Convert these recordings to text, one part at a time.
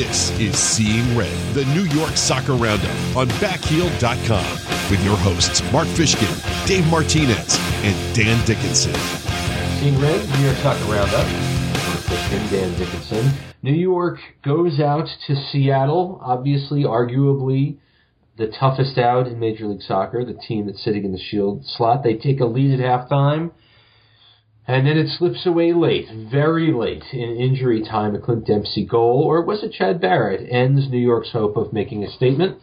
This is Seeing Red, the New York Soccer Roundup on backheel.com with your hosts Mark Fishkin, Dave Martinez, and Dan Dickinson. Seeing Red, New York Soccer Roundup. Mark Fishkin, Dan Dickinson. New York goes out to Seattle, obviously, arguably the toughest out in Major League Soccer, the team that's sitting in the shield slot. They take a lead at halftime. And then it slips away late, very late in injury time, a Clint Dempsey goal, or was it Chad Barrett, ends New York's hope of making a statement.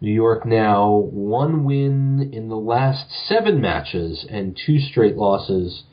New York now one win in the last seven matches and two straight losses.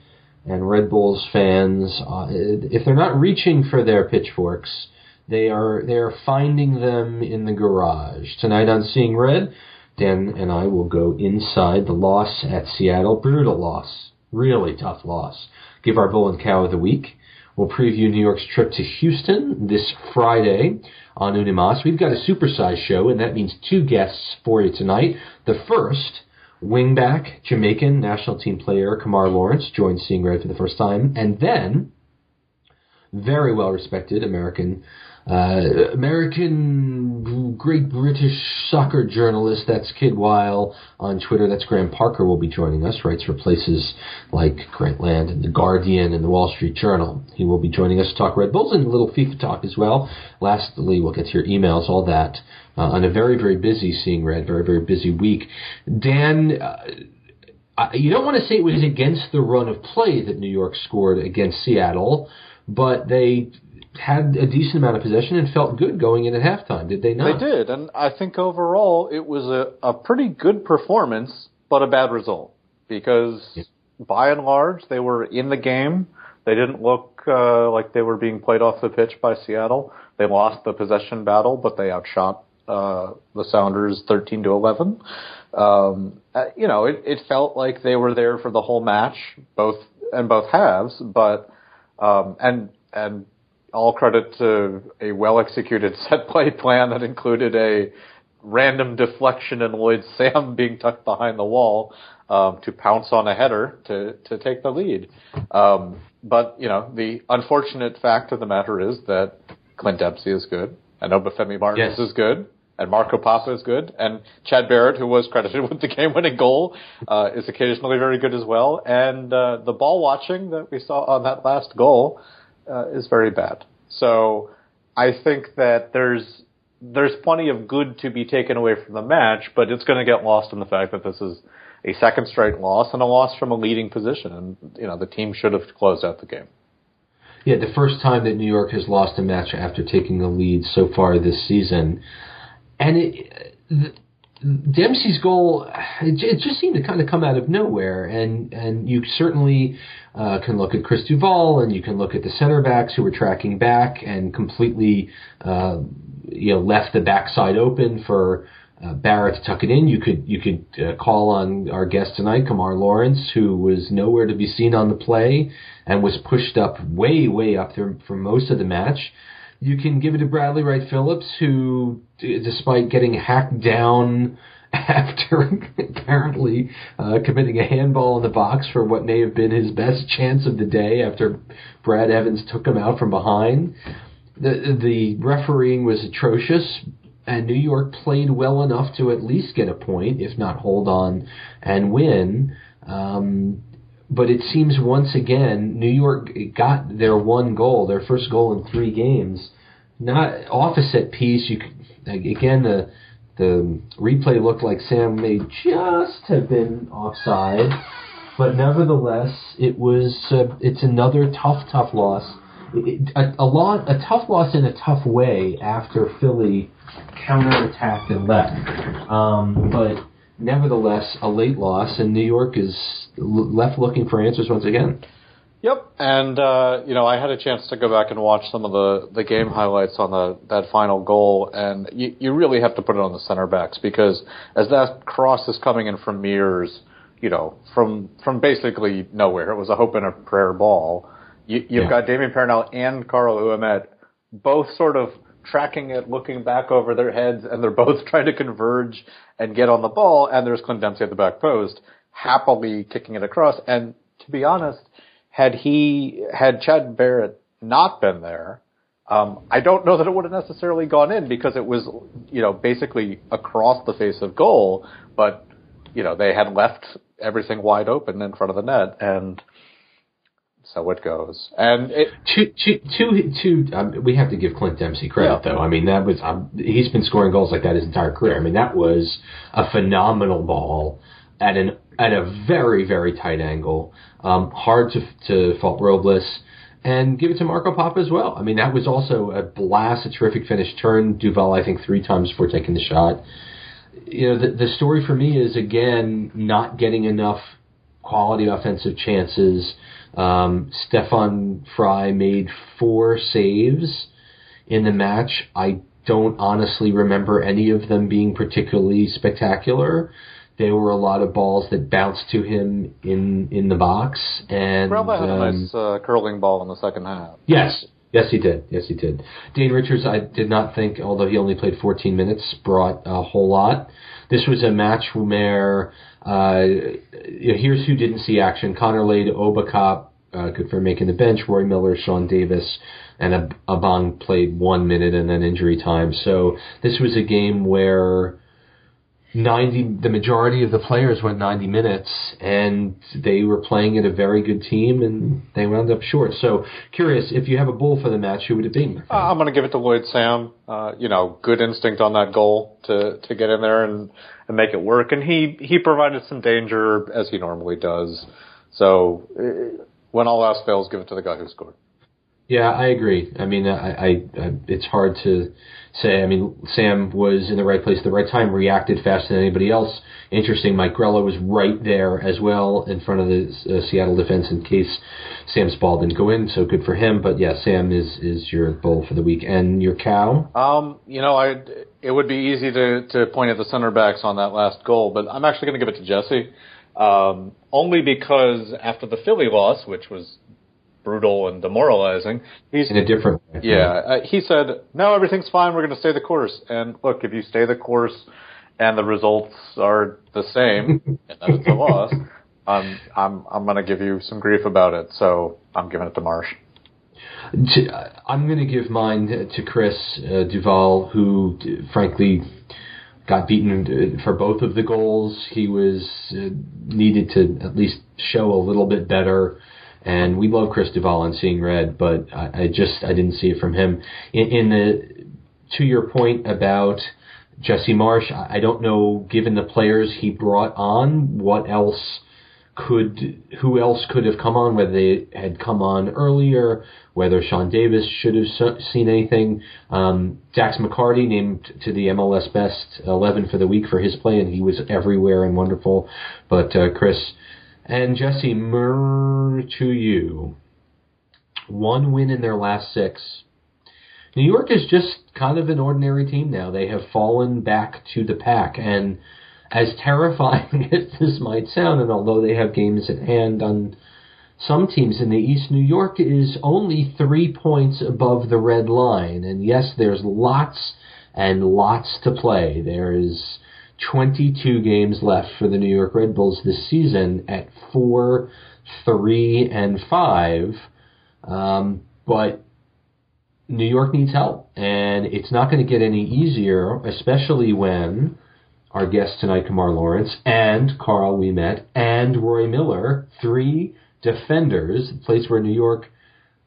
And Red Bulls fans, uh, if they're not reaching for their pitchforks, they are they are finding them in the garage tonight on Seeing Red. Dan and I will go inside the loss at Seattle, brutal loss Really tough loss. Give our bull and cow of the week. We'll preview New York's trip to Houston this Friday on Unimas. We've got a supersized show, and that means two guests for you tonight. The first, wingback, Jamaican national team player Kemar Lawrence joins Seeing Red for the first time. And then, very well respected American uh, American Great British soccer journalist, that's Kid Weil on Twitter. That's Graham Parker will be joining us. Writes for places like Grantland and The Guardian and The Wall Street Journal. He will be joining us to talk Red Bulls and a little FIFA talk as well. Lastly, we'll get to your emails, all that uh, on a very, very busy Seeing Red, very, very busy week. Dan, uh, you don't want to say it was against the run of play that New York scored against Seattle, but they had a decent amount of possession and felt good going in at halftime, did they not? They did, and I think overall it was a, a pretty good performance, but a bad result because by and large they were in the game. They didn't look uh, like they were being played off the pitch by Seattle. They lost the possession battle, but they outshot uh, the Sounders 13 to 11. Um, uh, you know, it, it felt like they were there for the whole match, both and both halves, but um, and and all credit to a well executed set play plan that included a random deflection and Lloyd Sam being tucked behind the wall um, to pounce on a header to to take the lead. Um, but you know the unfortunate fact of the matter is that Clint Dempsey is good, and Obafemi Martins yes. is good, and Marco Pappa is good, and Chad Barrett, who was credited with the game-winning goal, uh, is occasionally very good as well. And uh, the ball watching that we saw on that last goal uh, is very bad. So I think that there's there's plenty of good to be taken away from the match, but it's going to get lost in the fact that this is a second straight loss and a loss from a leading position, and you know the team should have closed out the game. Yeah, the first time that New York has lost a match after taking the lead so far this season, and it. Dempsey's goal, it, it, just seemed to kind of come out of nowhere, and and you certainly uh, can look at Chris Duval, and you can look at the center backs who were tracking back and completely, uh, you know, left the backside open for uh, Barrett to tuck it in. You could you could uh, call on our guest tonight, Kemar Lawrence, who was nowhere to be seen on the play and was pushed up way way up there for most of the match. You can give it to Bradley Wright Phillips, who, despite getting hacked down after apparently uh, committing a handball in the box for what may have been his best chance of the day after Brad Evans took him out from behind. The, the refereeing was atrocious, and New York played well enough to at least get a point, if not hold on and win. Um, but it seems once again New York got their one goal, their first goal in three games. Not off a set piece. You again the the replay looked like Sam may just have been offside, but nevertheless it was uh, it's another tough tough loss. A, a lot a tough loss in a tough way after Philly counterattacked and left. Um, but nevertheless, a late loss, and New York is left looking for answers once again. Yep, and uh, you know I had a chance to go back and watch some of the the game highlights on the that final goal, and you you really have to put it on the center backs because as that cross is coming in from Mears, you know from from basically nowhere, it was a hope and a prayer ball. You, you've yeah. got Damien Perrinelle and Karl Ouimette both sort of tracking it, looking back over their heads, and they're both trying to converge and get on the ball. And there's Clint Dempsey at the back post, happily kicking it across. And to be honest, had he had Chad Barrett not been there, Um, I don't know that it would have necessarily gone in because it was, you know, basically across the face of goal, but, you know, they had left everything wide open in front of the net and so it goes. And it, two, two, two, two, um, we have to give Clint Dempsey credit Yeah. though. I mean, that was, um, he's been scoring goals like that his entire career. I mean, that was a phenomenal ball at an, at a very, very tight angle. Um, hard to, to fault Robles. And give it to Marco Pappa as well. I mean, that was also a blast, a terrific finish. Turn Duval, I think, three times before taking the shot. You know, the, the story for me is again not getting enough quality offensive chances. Um, Stefan Frei made four saves in the match. I don't honestly remember any of them being particularly spectacular. There were a lot of balls that bounced to him in in the box, and Relva had a um, nice uh, curling ball in the second half. Yes, yes, he did. Yes, he did. Dane Richards, I did not think, although he only played 14 minutes, brought a whole lot. This was a match where uh, here's who didn't see action: Connor Lade, Obacop, uh, good for making the bench. Roy Miller, Sean Davis, and Ab- Abang played one minute and then injury time. So this was a game where 90 the majority of the players went 90 minutes and they were playing at a very good team and they wound up short so curious if you have a bull for the match who would it be Uh, I'm going to give it to Lloyd Sam. Uh, you know, good instinct on that goal to to get in there and and make it work. And he he provided some danger as he normally does. So uh, when all else fails, give it to the guy who scored. Yeah i agree. I mean I, I, I it's hard to say. I mean sam was in the right place at the right time reacted faster than anybody else. Interesting mike grella was right there as well in front of the uh, seattle defense in case sam's ball didn't go in so good for him. But yeah sam is is your bull for the week. And your cow? Um, you know, I it would be easy to to point at the center backs on that last goal, but I'm actually going to give it to Jesse. Um, only because after the Philly loss, which was brutal and demoralizing, he's in a different way Yeah, uh, he said, "No, everything's fine. We're going to stay the course." And look, if you stay the course and the results are the same, and that it's a loss, I'm I'm I'm going to give you some grief about it. So I'm giving it to Marsch. I'm going to give mine to Chris uh, Duval, who frankly got beaten uh, for both of the goals. He was uh, needed to at least show a little bit better. And we love Chris Duval on Seeing Red, but I, I just I didn't see it from him. In, in the to your point about Jesse Marsch, I, I don't know, given the players he brought on, what else could who else could have come on? Whether they had come on earlier, whether Sean Davis should have seen anything. Um, Dax McCarty named to the MLS Best 11 for the week for his play, and he was everywhere and wonderful. But uh, Chris and Jesse, mer to you. One win in their last six. New York is just kind of an ordinary team now. They have fallen back to the pack, and as terrifying as this might sound, and although they have games at hand on some teams in the East, New York is only three points above the red line. And yes, there's lots and lots to play. There is 22 games left for the New York Red Bulls this season at four, three, and five. Um, but New York needs help, and it's not going to get any easier, especially when our guest tonight, Kemar Lawrence, and Karl Ouimette, and Roy Miller, three defenders, the place where New York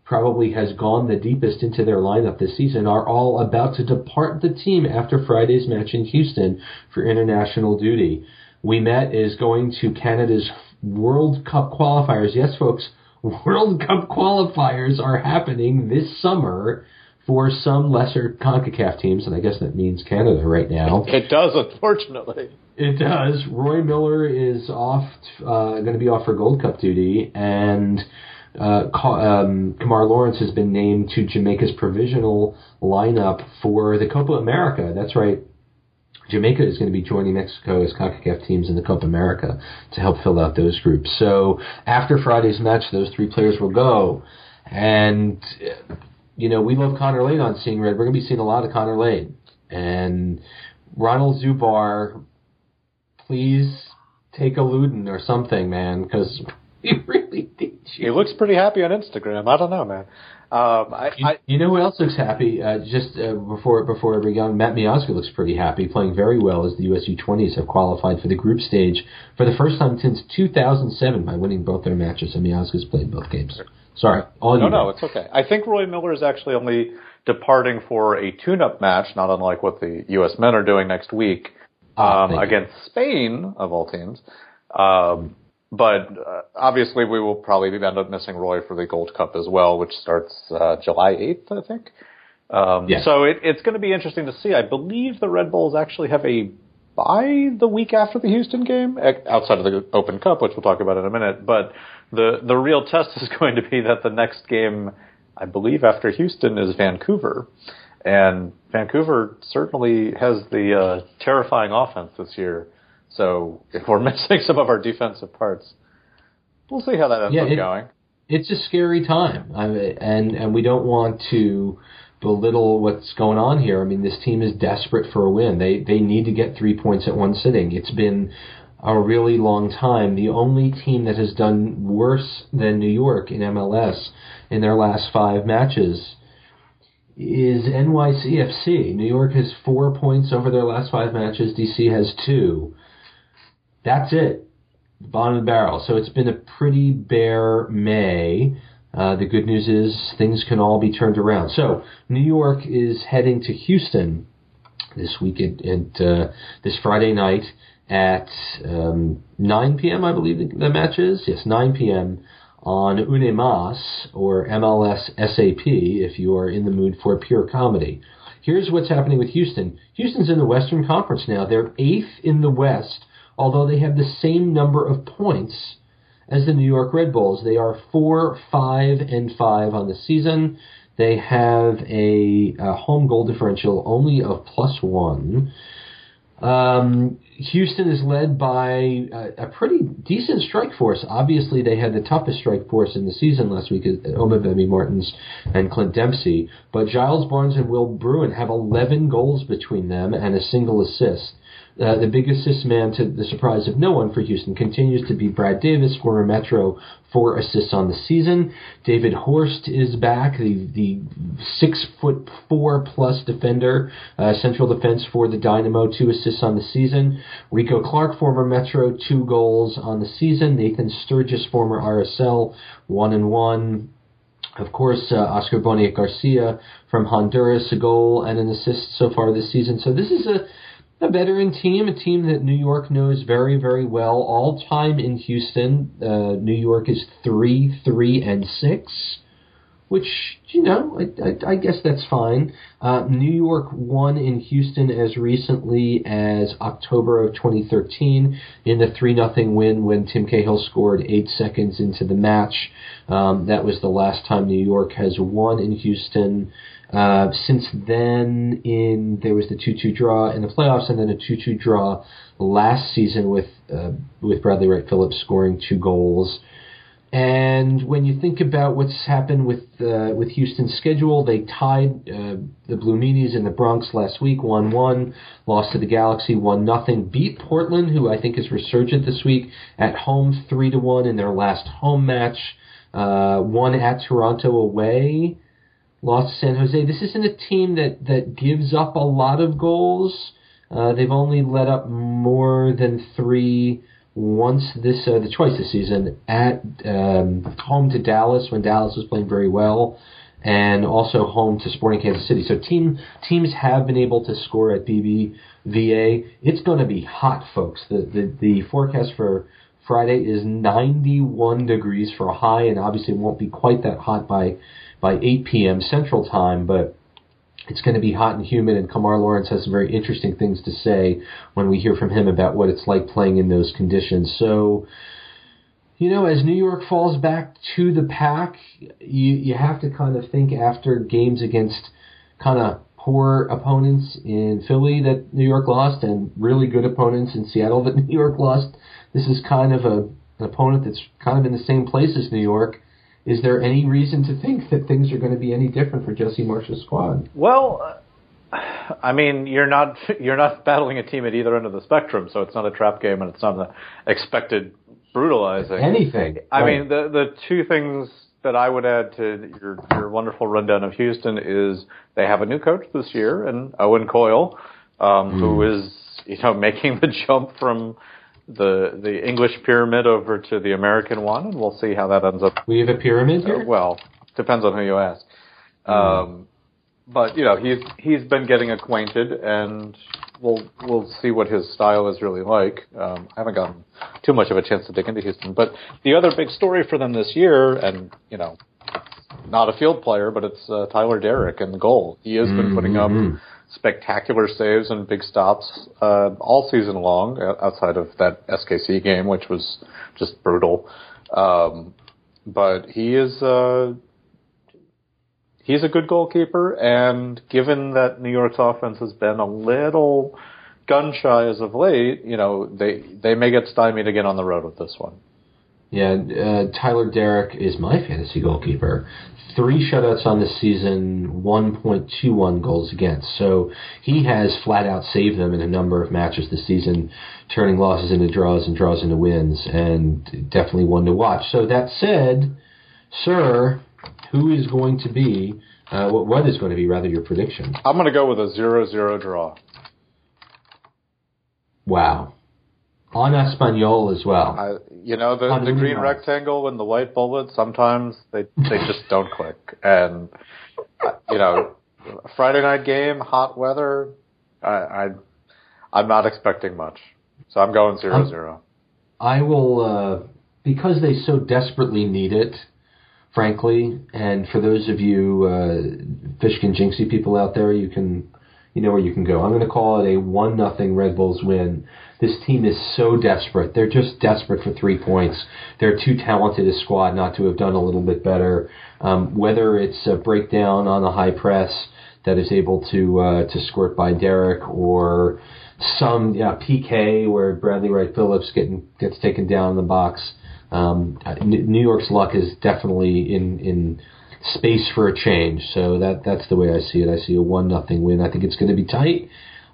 probably has gone the deepest into their lineup this season, are all about to depart the team after Friday's match in Houston for international duty. Ouimette is going to Canada's World Cup qualifiers. Yes, folks, World Cup qualifiers are happening this summer for some lesser CONCACAF teams, and I guess that means Canada right now. It does, unfortunately. It does. Roy Miller is off, uh, going to be off for Gold Cup duty, and uh, um, Kemar Lawrence has been named to Jamaica's provisional lineup for the Copa America. That's right. Jamaica is going to be joining Mexico as CONCACAF teams in the Copa America to help fill out those groups. So after Friday's match, those three players will go. And, you know, we love Connor Lade on Seeing Red. We're going to be seeing a lot of Connor Lade. And Ronald Zubar, please take a Luden or something, man, because he really needs you. He looks pretty happy on Instagram. I don't know, man. Um, I, You, I, you know who else looks happy? Uh, just uh, before before we go, Matt Miazga looks pretty happy, playing very well as the USU 20s have qualified for the group stage for the first time since 2007 by winning both their matches. And Miazga's played both games. Sorry, all no, you. no, it's okay. I think Roy Miller is actually only departing for a tune-up match, not unlike what the U.S. men are doing next week Ah, um, thank you. against Spain, of all teams. Um, but uh, obviously, we will probably end up missing Roy for the Gold Cup as well, which starts uh, July 8th, I think. Um, Yeah. So it, it's going to be interesting to see. I believe the Red Bulls actually have a bye the week after the Houston game, outside of the Open Cup, which we'll talk about in a minute. But the the real test is going to be that the next game, I believe, after Houston is Vancouver, and Vancouver certainly has the uh, terrifying offense this year. So if we're missing some of our defensive parts, we'll see how that ends Yeah, up it- going. it's a scary time, I mean, and and we don't want to belittle what's going on here. I mean, this team is desperate for a win. They they need to get three points at one sitting. It's been a really long time. The only team that has done worse than New York in MLS in their last five matches is NYCFC. New York has four points over their last five matches. DC has two. That's it bottom of the barrel. So it's been a pretty bare May. Uh, the good news is things can all be turned around. So New York is heading to Houston this week at uh, this Friday night at um, 9 p.m. I believe the, the match is. Yes, 9 p.m. on Unimas or MLS SAP if you are in the mood for pure comedy. Here's what's happening with Houston. Houston's in the Western Conference now. They're eighth in the West, although they have the same number of points as the New York Red Bulls. They are four, five, and five on the season. They have a, a home goal differential only of plus one. Um, Houston is led by a, a pretty decent strike force. Obviously, they had the toughest strike force in the season last week, uh, Obafemi Martins and Clint Dempsey. But Giles Barnes and Will Bruin have 11 goals between them and a single assist. Uh, the big assist man, to the surprise of no one for Houston, continues to be Brad Davis, former Metro, four assists on the season. David Horst is back, the the six foot four plus defender, uh, central defense for the Dynamo, two assists on the season. Rico Clark, former Metro, two goals on the season. Nathan Sturgis, former RSL, one and one. Of course, uh, Oscar Boniek Garcia from Honduras, a goal and an assist so far this season. So this is a a veteran team, a team that New York knows very, very well. All time in Houston, uh, New York is three, three, and six, which you know, I, I, I guess that's fine. Uh, New York won in Houston as recently as October of 2013 in the three nothing win when Tim Cahill scored eight seconds into the match. Um, that was the last time New York has won in Houston. Uh, since then, in there was the two-two draw in the playoffs, and then a two-two draw last season with uh, with Bradley Wright Phillips scoring two goals. And when you think about what's happened with uh, with Houston's schedule, they tied uh, the Blue Meanies in the Bronx last week, one one, lost to the Galaxy one nothing, beat Portland, who I think is resurgent this week at home three to one in their last home match, uh, won at Toronto away lost San Jose. This isn't a team that, that gives up a lot of goals. Uh, they've only let up more than three once this uh, the twice this season at um, home to Dallas when Dallas was playing very well, and also home to Sporting Kansas City. So team teams have been able to score at BBVA. It's going to be hot, folks. The the the forecast for Friday is 91 degrees for a high, and obviously it won't be quite that hot by by 8 p.m. Central Time, but it's going to be hot and humid, and Kemar Lawrence has some very interesting things to say when we hear from him about what it's like playing in those conditions. So, you know, as New York falls back to the pack, you you have to kind of think after games against kind of poor opponents in Philly that New York lost, and really good opponents in Seattle that New York lost. This is kind of a an opponent that's kind of in the same place as New York is there any reason to think that things are going to be any different for Jesse Marsch's squad? Well, I mean, you're not you're not battling a team at either end of the spectrum, so it's not a trap game and it's not an expected brutalizing. Anything. I Right. mean, the the two things that I would add to your your wonderful rundown of Houston is they have a new coach this year, and Owen Coyle, um, who is you know making the jump from the the English pyramid over to the American one, and we'll see how that ends up. we have a pyramid here. Uh, well, depends on who you ask. Um, but you know, he's he's been getting acquainted, and we'll we'll see what his style is really like. Um, I haven't gotten too much of a chance to dig into Houston, but the other big story for them this year, and you know, not a field player, but it's uh, Tyler Deric in the goal. He has been putting up Mhm. Spectacular saves and big stops uh, all season long, outside of that SKC game, which was just brutal. Um, but he is uh, he's a good goalkeeper, and given that New York's offense has been a little gun shy as of late, you know they they may get stymied again on the road with this one. Yeah, uh, Tyler Deric is my fantasy goalkeeper. Three shutouts on the season, 1.21 goals against. So he has flat out saved them in a number of matches this season, turning losses into draws and draws into wins, and definitely one to watch. So that said, sir, who is going to be, uh, what, what is going to be rather your prediction? I'm going to go with a 0-0 draw. Wow. On Espanol as well. I, you know the the green rectangle and the white bullet. Sometimes they they just don't click, and uh, you know, Friday night game, hot weather. I, I I'm not expecting much, so I'm going zero Um, zero. I will, uh, because they so desperately need it, frankly, and for those of you uh, Fishkin Jinxie people out there, you can, you know where you can go. I'm going to call it a one nothing Red Bulls win. This team is so desperate. They're just desperate for three points. They're too talented a squad not to have done a little bit better. Um, whether it's a breakdown on the high press that is able to uh, to squirt by Deric or some yeah, PK where Bradley Wright Phillips getting gets taken down in the box. Um, New York's luck is definitely in in space for a change. So that that's the way I see it. I see a one nothing win. I think it's going to be tight.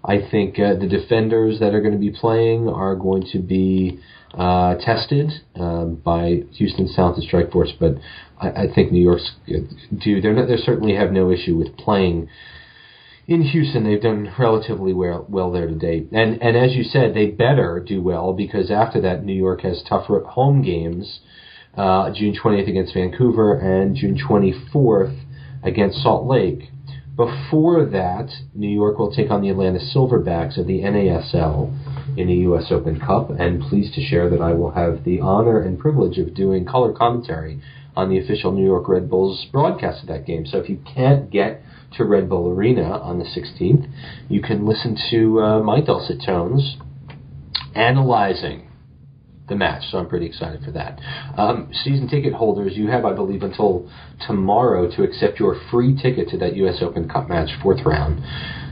I think uh, the defenders that are going to be playing are going to be uh, tested um, by Houston's talented strike force, but I, I think New York's do. They're not, they certainly have no issue with playing in Houston, they've done relatively well, well there to date. And and as you said, they better do well because after that, New York has tougher home games. Uh, June 20th against Vancouver and June 24th against Salt Lake. Before that, New York will take on the Atlanta Silverbacks of the NASL in the U.S. Open Cup. And pleased to share that I will have the honor and privilege of doing color commentary on the official New York Red Bulls broadcast of that game. So if you can't get to Red Bull Arena on the 16th, you can listen to uh, my dulcet tones analyzing the match. So I'm pretty excited for that. Um, season ticket holders, you have, I believe, until tomorrow to accept your free ticket to that U.S. Open Cup match, fourth round.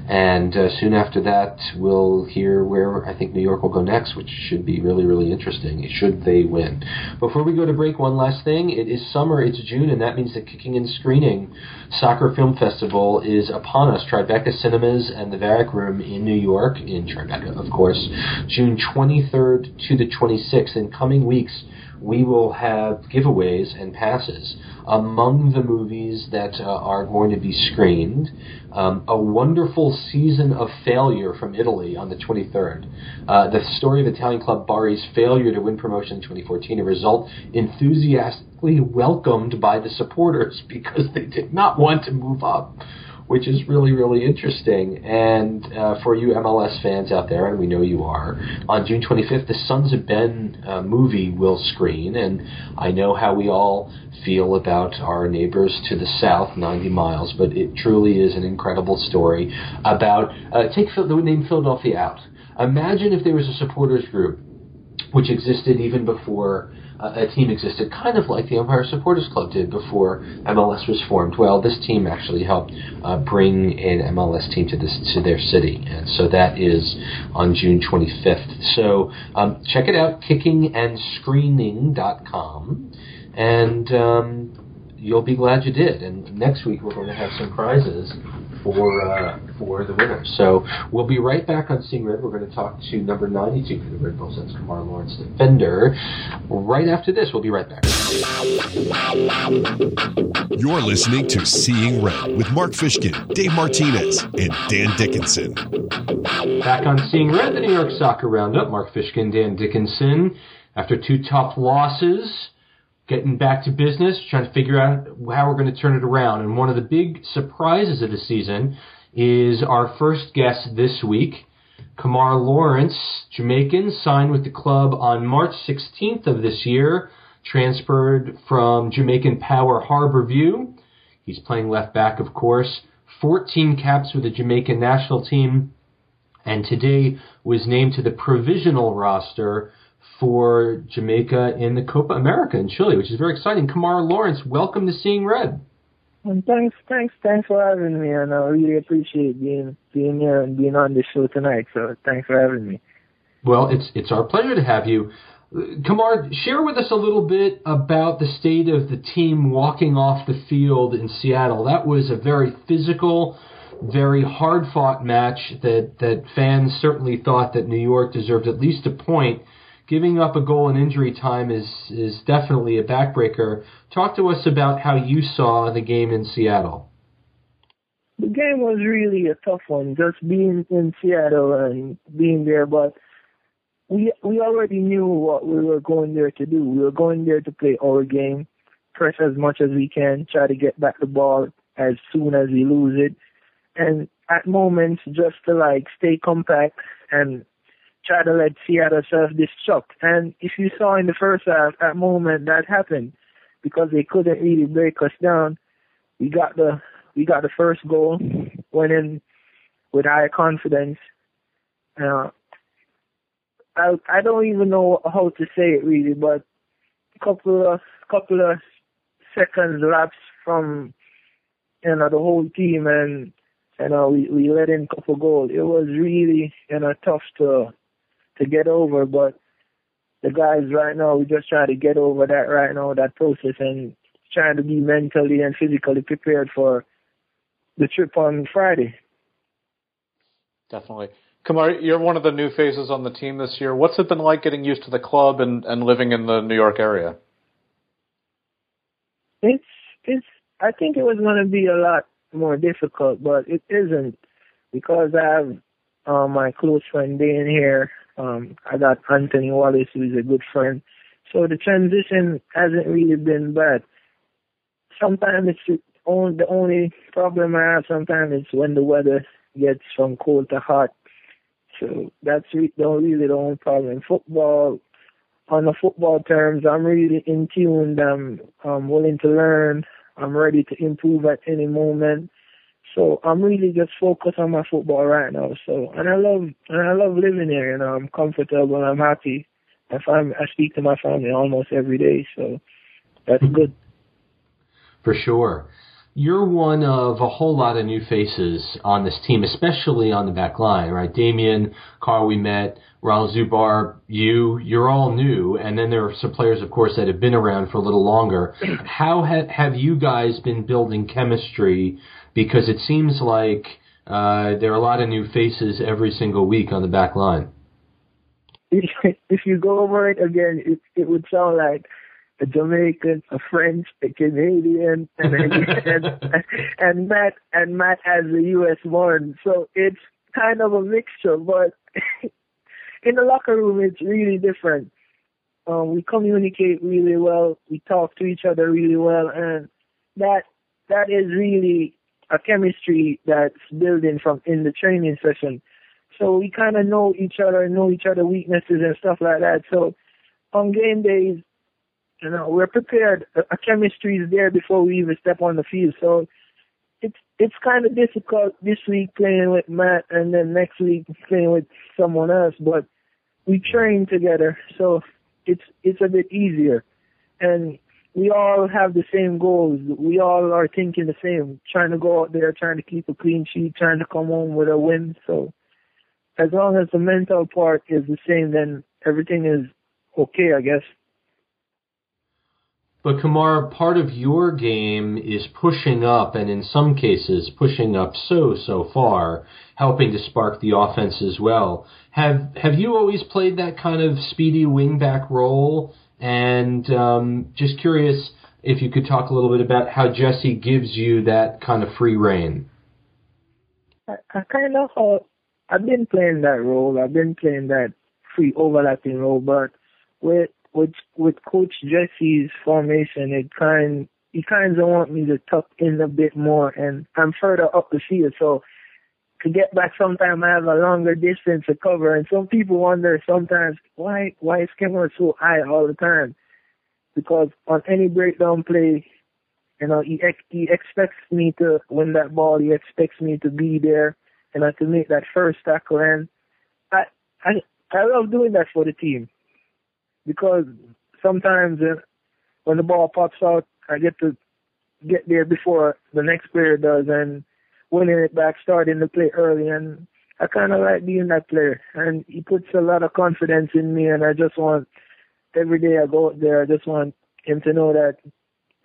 And uh, soon after that, we'll hear where I think New York will go next, which should be really, really interesting, should they win. Before we go to break, one last thing. It is summer, it's June, and that means the Kicking and Screening Soccer Film Festival is upon us. Tribeca Cinemas and the Varick Room in New York, in Tribeca, of course, June 23rd to the 26th. In coming weeks, we will have giveaways and passes among the movies that uh, are going to be screened. Um, a wonderful season of failure from Italy on the 23rd. Uh, the story of Italian club Bari's failure to win promotion in 2014, a result enthusiastically welcomed by the supporters because they did not want to move up which is really, really interesting. And uh, for you MLS fans out there, and we know you are, on June 25th, the Sons of Ben uh, movie will screen. And I know how we all feel about our neighbors to the south, 90 miles, but it truly is an incredible story about, uh, take the name Philadelphia out. Imagine if there was a supporters group which existed even before uh, a team existed, kind of like the Empire Supporters Club did before MLS was formed. Well, this team actually helped uh, bring an MLS team to this to their city, and so that is on June 25th. So um, check it out, kickingandscreening.com, and um, you'll be glad you did. And next week we're going to have some prizes for uh, for the winner. So we'll be right back on Seeing Red. We're going to talk to number 92 for the Red Bull Sens, Kemar Lawrence, defender. Right after this, we'll be right back. You're listening to Seeing Red with Mark Fishkin, Dave Martinez, and Dan Dickinson. Back on Seeing Red, the New York Soccer Roundup. Mark Fishkin, Dan Dickinson. After two tough losses, getting back to business, trying to figure out how we're going to turn it around. And one of the big surprises of the season is our first guest this week. Kemar Lawrence, Jamaican, signed with the club on March 16th of this year, transferred from Jamaican Power Harborview. He's playing left back, of course. 14 caps with the Jamaican national team, and today was named to the provisional roster for Jamaica in the Copa America in Chile, which is very exciting. Kemar Lawrence, welcome to Seeing Red. And thanks, thanks, thanks for having me, and I really appreciate being being here and being on the show tonight. So thanks for having me. Well, it's it's our pleasure to have you. Kemar, share with us a little bit about the state of the team walking off the field in Seattle. That was a very physical, very hard fought match that, that fans certainly thought that New York deserved at least a point giving up a goal in injury time is is definitely a backbreaker. Talk to us about how you saw the game in Seattle. The game was really a tough one, just being in Seattle and being there. But we we already knew what we were going there to do. We were going there to play our game, press as much as we can, try to get back the ball as soon as we lose it, and at moments just to like stay compact and try to let Seattle self-destruct. And if you saw in the first half, at moment that happened because they couldn't really break us down. We got the we got the first goal, went in with high confidence. Uh, I I don't even know how to say it really, but a couple of couple of seconds lapse from you know the whole team and you know we we let in a couple goals. It was really you know tough to to get over. But the guys right now, we just trying to get over that right now, that process, and trying to be mentally and physically prepared for the trip on Friday. Definitely. Kemar, you're one of the new faces on the team this year. What's it been like getting used to the club and, and living in the New York area? It's it's. I think it was going to be a lot more difficult, but it isn't because I have uh, my close friend Dan here um, I got Anthony Wallace, who is a good friend. So the transition hasn't really been bad. Sometimes it's only, the only problem I have sometimes is when the weather gets from cold to hot. So that's re- the really the only problem. Football, on the football terms, I'm really in tune. I'm, I'm willing to learn. I'm ready to improve at any moment. So I'm really just focused on my football right now. So and I love and I love living here. You know, I'm comfortable. I'm happy. I find I speak to my family almost every day. So that's mm-hmm. good. For sure. You're one of a whole lot of new faces on this team, especially on the back line, right? Damien, Karl, we met, Raul Zubar, you, you're all new, and then there are some players, of course, that have been around for a little longer. How ha- have you guys been building chemistry because it seems like uh, there are a lot of new faces every single week on the back line. If you go over it again, it, it would sound like a Jamaican, a French, a Canadian, and and, and Matt and Matt has a U.S. born. So it's kind of a mixture, but in the locker room, it's really different. Um, we communicate really well. We talk to each other really well, and that that is really a chemistry that's building from in the training session. So we kind of know each other, know each other weaknesses and stuff like that. So on game days, you know, we're prepared. A, chemistry is there before we even step on the field. So it's it's kind of difficult this week playing with Matt and then next week playing with someone else. But we train together, so it's it's a bit easier. And we all have the same goals. We all are thinking the same, trying to go out there, trying to keep a clean sheet, trying to come home with a win. So as long as the mental part is the same, then everything is okay, I guess. But Kemar, part of your game is pushing up, and in some cases, pushing up so so far, helping to spark the offense as well. Have Have you always played that kind of speedy wingback role? And um, just curious if you could talk a little bit about how Jesse gives you that kind of free reign. I, I kind of uh, I've been playing that role. I've been playing that free overlapping role, but with with with Coach Jesse's formation, it kind he kind of want me to tuck in a bit more, and I'm further up the field, so to get back, sometimes I have a longer distance to cover, and some people wonder sometimes why why is Kevin so high all the time? Because on any breakdown play, you know, he ex- he expects me to win that ball. He expects me to be there, and I to make that first tackle. And I I I love doing that for the team because sometimes uh, when the ball pops out, I get to get there before the next player does and winning it back, starting to play early. And I kind of like being that player. And he puts a lot of confidence in me. And I just want every day I go out there, I just want him to know that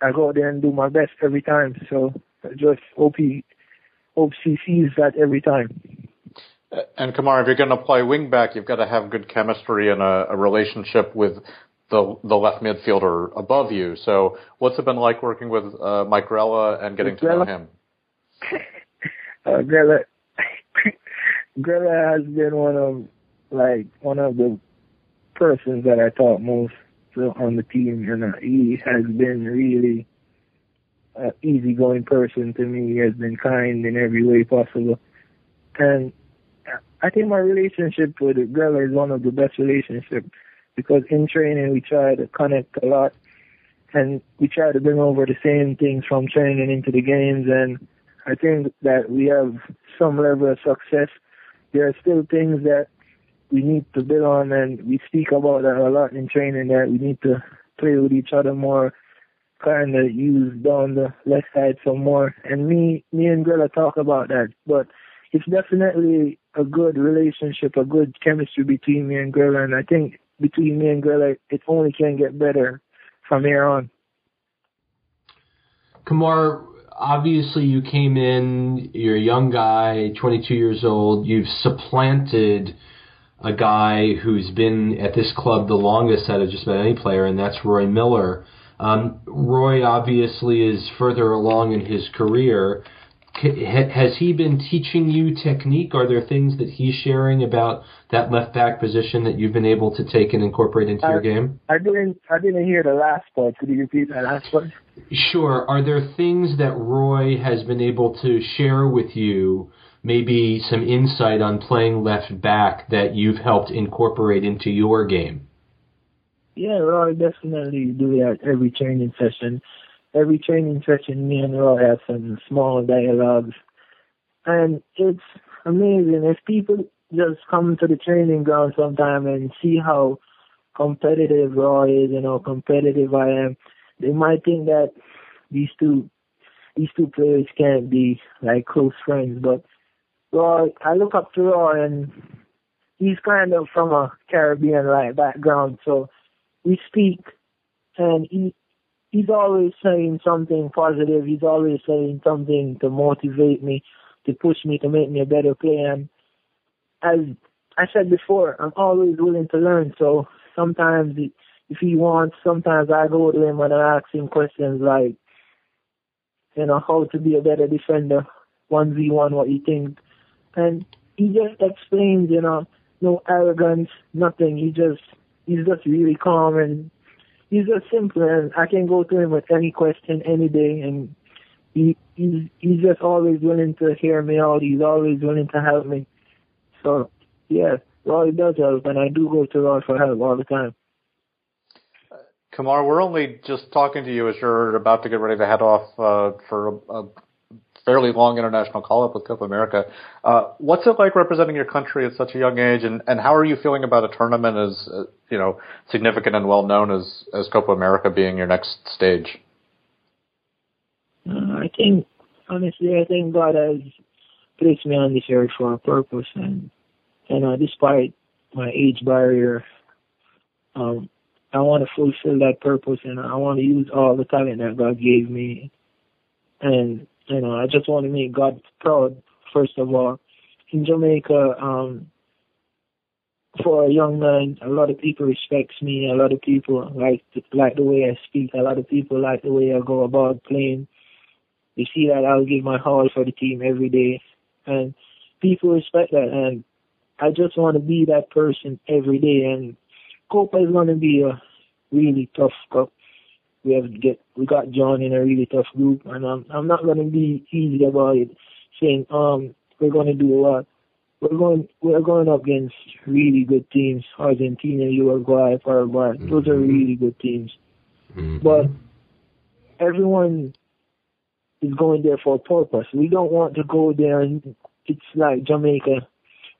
I go out there and do my best every time. So I just hope he, hope he sees that every time. And Kemar, if you're going to play wingback, you've got to have good chemistry and a, a relationship with the the left midfielder above you. So, what's it been like working with uh, Mike Grella and getting to know him? uh, Grella, Grella has been one of like one of the persons that I taught most on the team, and uh, he has been really an easygoing person to me. He has been kind in every way possible, and I think my relationship with Grella is one of the best relationships because in training we try to connect a lot and we try to bring over the same things from training into the games and I think that we have some level of success. There are still things that we need to build on and we speak about that a lot in training that we need to play with each other more, kind of use down the left side some more. And me, me and Grella talk about that. But it's definitely a good relationship, a good chemistry between me and Grella, and I think between me and Grella, it only can get better from here on. Kemar, obviously you came in, you're a young guy, 22 years old, you've supplanted a guy who's been at this club the longest out of just about any player, and that's Roy Miller. Um, Roy obviously is further along in his career has he been teaching you technique? Are there things that he's sharing about that left back position that you've been able to take and incorporate into I, your uh, game? I didn't. I didn't hear the last part. Could you repeat that last part? Sure. Are there things that Roy has been able to share with you? Maybe some insight on playing left back that you've helped incorporate into your game. Yeah, Roy definitely do that every training session every training session, me and Roy have some small dialogues. And it's amazing if people just come to the training ground sometime and see how competitive Roy is and how competitive I am, they might think that these two these two players can't be like close friends. But Roy, I look up to Roy and he's kind of from a Caribbean like background, so we speak and he he's always saying something positive. He's always saying something to motivate me, to push me, to make me a better player. And as I said before, I'm always willing to learn. So sometimes if he wants, sometimes I go to him and I ask him questions like, you know, how to be a better defender, 1v1, what you think. And he just explains, you know, no arrogance, nothing. He just, he's just really calm and he's just simple, and I can go to him with any question any day, and he he's he's just always willing to hear me out. He's always willing to help me. So yeah, Roy does help, and I do go to Roy for help all the time. Kemar, we're only just talking to you as you're about to get ready to head off uh, for a, a fairly long international call up with Copa America. Uh, what's it like representing your country at such a young age, and, and how are you feeling about a tournament as uh, you know significant and well known as as Copa America being your next stage? Uh, I think honestly, I think God has placed me on this earth for a purpose, and and despite my age barrier, um, I want to fulfill that purpose and I want to use all the talent that God gave me. And, you know, I just want to make God proud, first of all. In Jamaica, um, for a young man, a lot of people respects me. A lot of people like like the way I speak. A lot of people like the way I go about playing. They see that I'll give my all for the team every day, and people respect that. And I just want to be that person every day. And Copa is going to be a really tough cup. We have get we got John in a really tough group, and I'm I'm not going to be easy about it, saying um we're going to do a lot. We're going we're going up against really good teams, Argentina, Uruguay, Paraguay. Mm-hmm. Those are really good teams. Mm-hmm. But everyone is going there for a purpose. We don't want to go there and it's like Jamaica.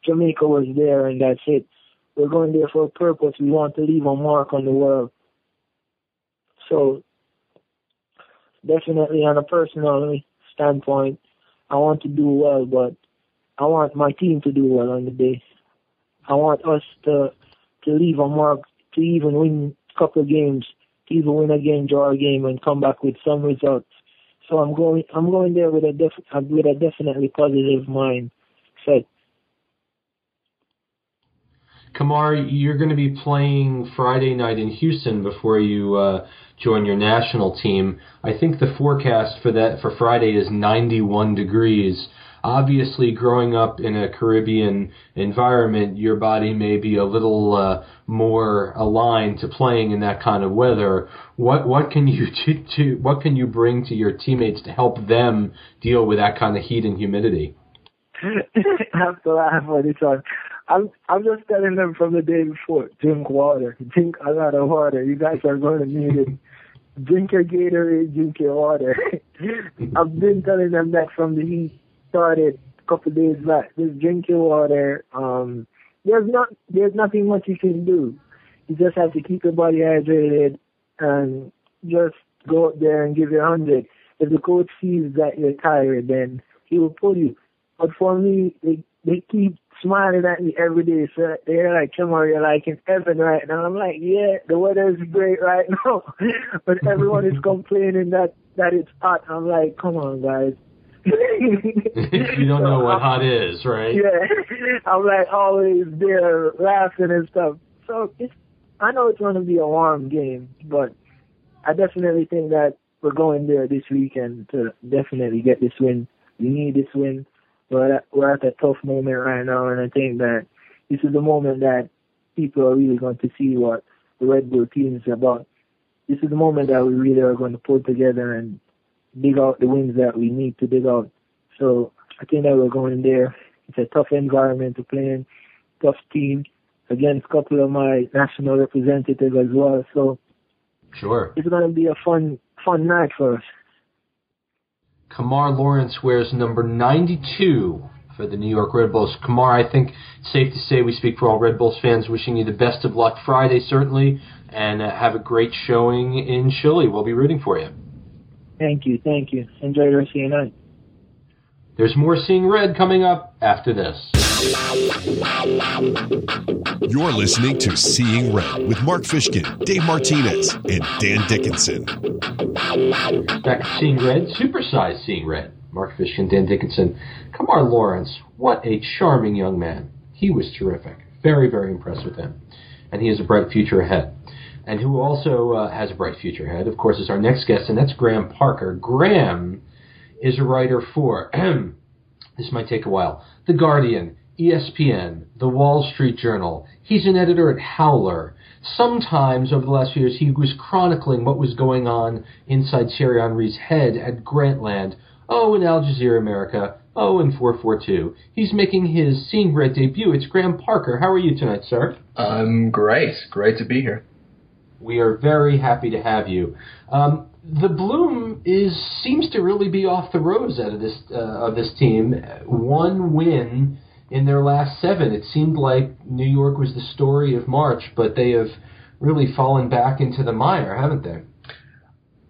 Jamaica was there and that's it. We're going there for a purpose. We want to leave a mark on the world. So definitely on a personal standpoint, I want to do well, but I want my team to do well on the day. I want us to to leave a mark, to even win a couple games, to even win a game, draw a game, and come back with some results. So I'm going I'm going there with a def, with a definitely positive mind set. Kemar, you're going to be playing Friday night in Houston before you uh, join your national team. I think the forecast for that for Friday is 91 degrees. Obviously, growing up in a Caribbean environment, your body may be a little uh, more aligned to playing in that kind of weather. What what can you to, to what can you bring to your teammates to help them deal with that kind of heat and humidity? I have to laugh on. I'm I'm just telling them from the day before, drink water, drink a lot of water. You guys are going to need it. Drink your Gatorade, drink your water. I've been telling them that from the heat started a couple of days back. Just drink your water. Um, there's not there's nothing much you can do. You just have to keep your body hydrated and just go out there and give your hundred. If the coach sees that you're tired, then he will pull you. But for me, they they keep smiling at me every day. So they're like, come on, you're like in heaven right now. I'm like, yeah, the weather is great right now. but everyone is complaining that, that it's hot. I'm like, come on, guys. you don't so know what I'm, hot is, right? Yeah. I'm like always there laughing and stuff. So it's, I know it's going to be a warm game, but I definitely think that we're going there this weekend to definitely get this win. We need this win we're at, we're at a tough moment right now, and I think that this is the moment that people are really going to see what the Red Bull team is about. This is the moment that we really are going to pull together and dig out the wins that we need to dig out. So I think that we're going there. It's a tough environment to play in, tough team against a couple of my national representatives as well. So sure, it's going to be a fun fun night for us. Kemar Lawrence wears number 92 for the New York Red Bulls. Kemar, I think it's safe to say we speak for all Red Bulls fans, wishing you the best of luck Friday, certainly, and uh, have a great showing in Chile. We'll be rooting for you. Thank you, thank you. Enjoy the rest of your night. There's more Seeing Red coming up after this. You're listening to Seeing Red with Mark Fishkin, Dave Martinez, and Dan Dickinson. Back to Seeing Red, supersized Seeing Red. Mark Fishkin, Dan Dickinson. Kemar Lawrence, what a charming young man. He was terrific. Very, very impressed with him. And he has a bright future ahead. And who also uh, has a bright future ahead, of course, is our next guest, and that's Graham Parker. Graham is a writer for, this might take a while, The Guardian, ESPN, The Wall Street Journal. He's an editor at Howler. Sometimes over the last few years, he was chronicling what was going on inside Thierry Henry's head at Grantland. Oh, in Al Jazeera America. Oh, in 442. He's making his Seeing Red debut. It's Graham Parker. How are you tonight, sir? I'm great. Great to be here. We are very happy to have you. Um, the bloom is seems to really be off the rose out of this uh, of this team. One win in their last seven. It seemed like New York was the story of March, but they have really fallen back into the mire, haven't they?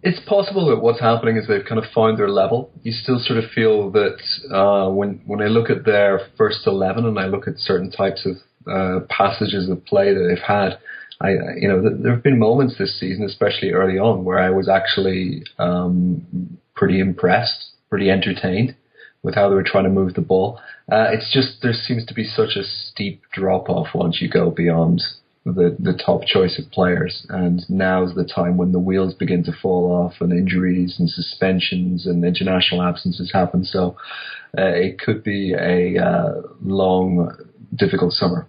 It's possible that what's happening is they've kind of found their level. You still sort of feel that uh, when when I look at their first eleven and I look at certain types of uh, passages of play that they've had, I, you know, there have been moments this season, especially early on, where I was actually um, pretty impressed, pretty entertained with how they were trying to move the ball. Uh, it's just there seems to be such a steep drop off once you go beyond the the top choice of players, and now's the time when the wheels begin to fall off, and injuries and suspensions and international absences happen. So uh, it could be a uh, long, difficult summer.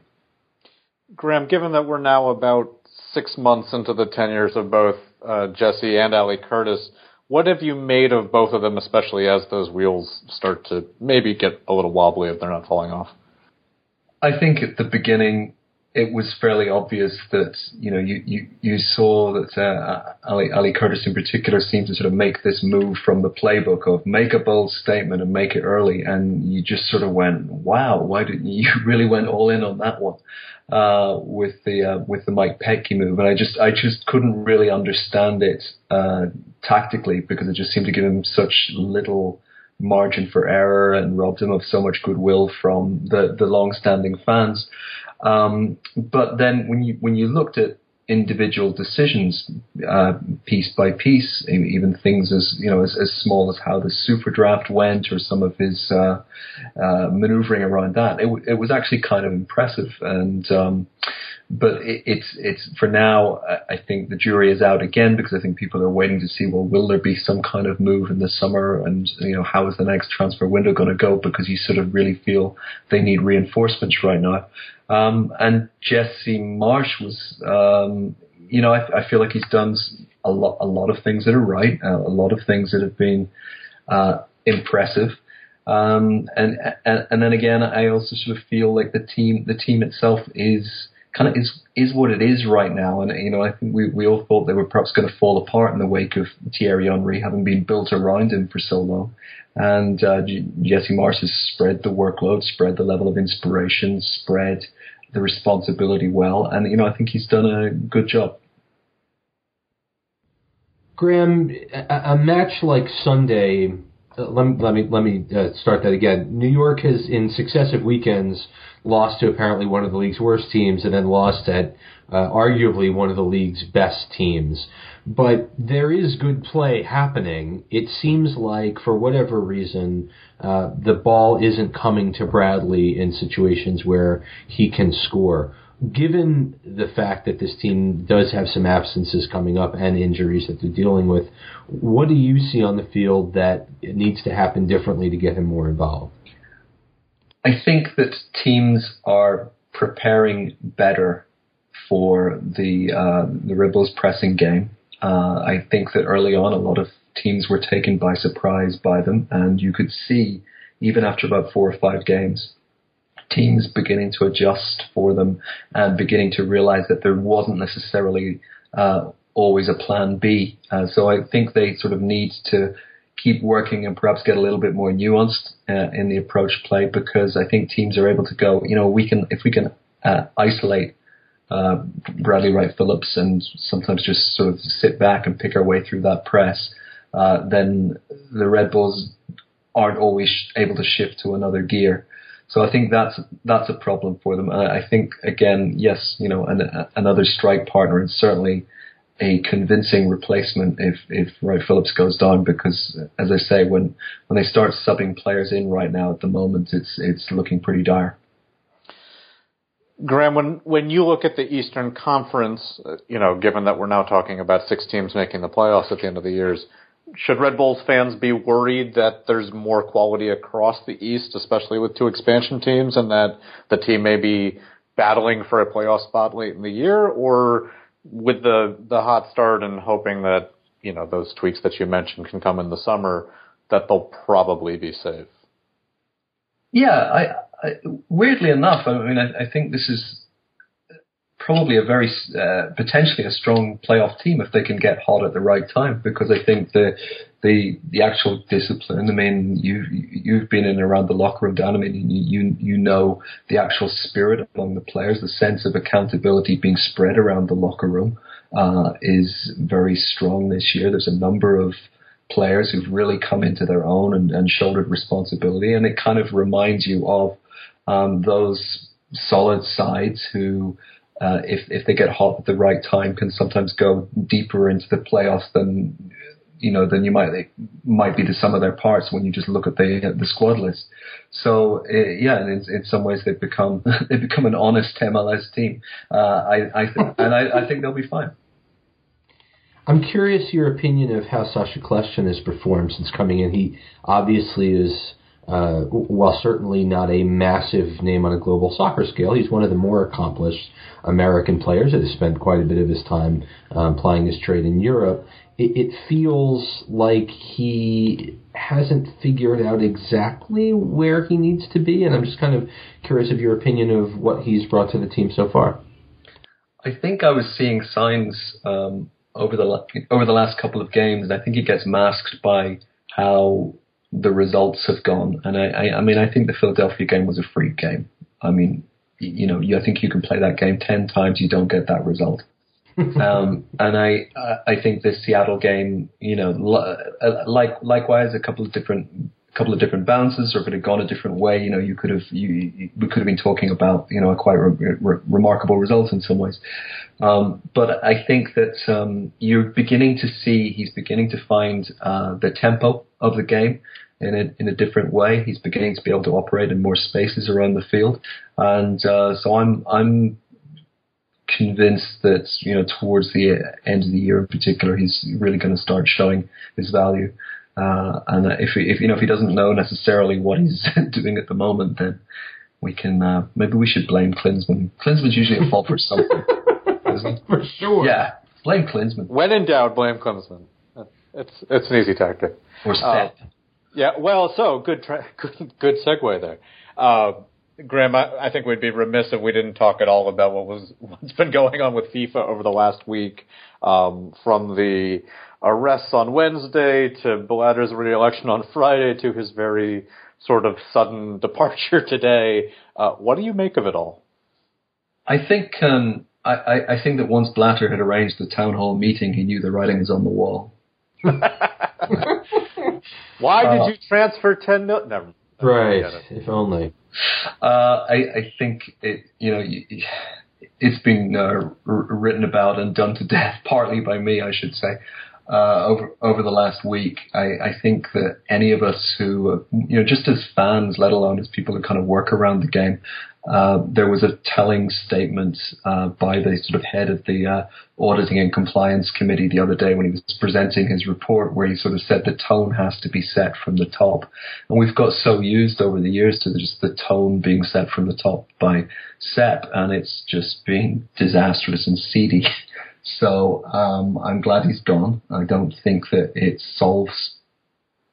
Graham, given that we're now about six months into the tenures of both uh, Jesse and Ali Curtis, what have you made of both of them, especially as those wheels start to maybe get a little wobbly if they're not falling off? I think at the beginning it was fairly obvious that you know you you, you saw that uh, Ali Ali Curtis in particular seemed to sort of make this move from the playbook of make a bold statement and make it early, and you just sort of went, wow, why didn't you, you really went all in on that one uh, with the uh, with the Mike Petke move, and I just I just couldn't really understand it uh, tactically because it just seemed to give him such little margin for error and robbed him of so much goodwill from the the long-standing fans. Um, but then when you when you looked at individual decisions, uh, piece by piece, even things as you know as, as small as how the super draft went or some of his uh, uh, maneuvering around that, it, it was actually kind of impressive. And um, but it, it's it's for now. I think the jury is out again because I think people are waiting to see. Well, will there be some kind of move in the summer, and you know how is the next transfer window going to go? Because you sort of really feel they need reinforcements right now. Um, and Jesse Marsch was, um, you know, I, I, feel like he's done a lot, a lot of things that are right, uh, a lot of things that have been uh, impressive. Um, and, and and then again, I also sort of feel like the team, the team itself is kind of is is what it is right now. And you know, I think we we all thought they were perhaps going to fall apart in the wake of Thierry Henry having been built around him for so long. And uh, Jesse Marsch has spread the workload, spread the level of inspiration, spread the responsibility well, and you know I think he's done a good job. Graham, a, match like Sunday. Let me let me let me uh, start that again. New York has, in successive weekends, lost to apparently one of the league's worst teams, and then lost at uh, arguably one of the league's best teams. But there is good play happening. It seems like, for whatever reason, uh, the ball isn't coming to Bradley in situations where he can score. Given the fact that this team does have some absences coming up and injuries that they're dealing with, what do you see on the field that needs to happen differently to get him more involved? I think that teams are preparing better for the uh, the Red Bulls pressing game. Uh, I think that early on, a lot of teams were taken by surprise by them, and you could see even after about four or five games, teams beginning to adjust for them and beginning to realize that there wasn't necessarily uh, always a plan B. Uh, so I think they sort of need to keep working and perhaps get a little bit more nuanced uh, in the approach play because I think teams are able to go, you know, we can if we can uh, isolate uh, Bradley Wright Phillips and sometimes just sort of sit back and pick our way through that press, uh, then the Red Bulls aren't always able to shift to another gear. So I think that's that's a problem for them. I think again, yes, you know, an, another strike partner and certainly a convincing replacement if if Wright Phillips goes down because as I say when when they start subbing players in right now at the moment it's it's looking pretty dire. Graham, when when you look at the Eastern Conference, uh, you know, given that we're now talking about six teams making the playoffs at the end of the years, should Red Bulls fans be worried that there's more quality across the East, especially with two expansion teams, and that the team may be battling for a playoff spot late in the year, or with the the hot start and hoping that you know those tweaks that you mentioned can come in the summer, that they'll probably be safe? Yeah, I weirdly enough, I mean, I, I, think this is probably a very uh, potentially a strong playoff team if they can get hot at the right time. Because I think the the the actual discipline. I mean, you you've been in around the locker room, Dan. I mean, you you know the actual spirit among the players, the sense of accountability being spread around the locker room uh, is very strong this year. There's a number of players who've really come into their own and, and shouldered responsibility, and it kind of reminds you of um, those solid sides who uh, if if they get hot at the right time, can sometimes go deeper into the playoffs than you know than you might they might be the sum of their parts when you just look at the the squad list. So uh, yeah, in, in some ways they've become they've become an honest MLS team. Uh, I I th- and I, I think they'll be fine. I'm curious your opinion of how Sacha Kljestan has performed since coming in. He obviously is uh, while certainly not a massive name on a global soccer scale, he's one of the more accomplished American players that has spent quite a bit of his time um, plying his trade in Europe. It, it feels like he hasn't figured out exactly where he needs to be, and I'm just kind of curious of your opinion of what he's brought to the team so far. I think I was seeing signs um, over the over the last couple of games, and I think it gets masked by how the results have gone. And I, I, I mean, I think the Philadelphia game was a freak game. I mean, you know, I think you can play that game ten times, you don't get that result. um, and I, I think the Seattle game, you know, like likewise, a couple of different couple of different bounces, or if it had gone a different way, you know, you could have you, you we could have been talking about you know a quite re- re- remarkable result in some ways. Um, but I think that um, you're beginning to see he's beginning to find uh, the tempo of the game in a in a different way. He's beginning to be able to operate in more spaces around the field, and uh, so I'm I'm convinced that you know towards the end of the year in particular, he's really going to start showing his value. Uh, and if he, if you know if he doesn't know necessarily what he's doing at the moment, then we can uh, maybe we should blame Klinsmann. Klinsmann's usually at fault for something, isn't he? For sure. Yeah, blame Klinsmann. When in doubt, blame Klinsmann. It's it's an easy tactic. Or uh, yeah. Well, so good tra- good good segue there. Uh, Graham, I, I, think we'd be remiss if we didn't talk at all about what was what's been going on with FIFA over the last week, um, from the arrests on Wednesday to Blatter's re-election on Friday to his very sort of sudden departure today. Uh, what do you make of it all? I think um, I, I, think that once Blatter had arranged the town hall meeting, he knew the writing was on the wall. Why uh, did you transfer ten million? Never. Right. If only. Uh, I, I think it. You know, it's been uh, written about and done to death, partly by me, I should say uh, over over the last week. I, I think that any of us who, uh, you know, just as fans, let alone as people who kind of work around the game, uh, there was a telling statement uh, by the sort of head of the uh, auditing and compliance committee the other day when he was presenting his report, where he sort of said the tone has to be set from the top, and we've got so used over the years to just the tone being set from the top by Sepp, and it's just being disastrous and seedy. So um, I'm glad he's gone. I don't think that it solves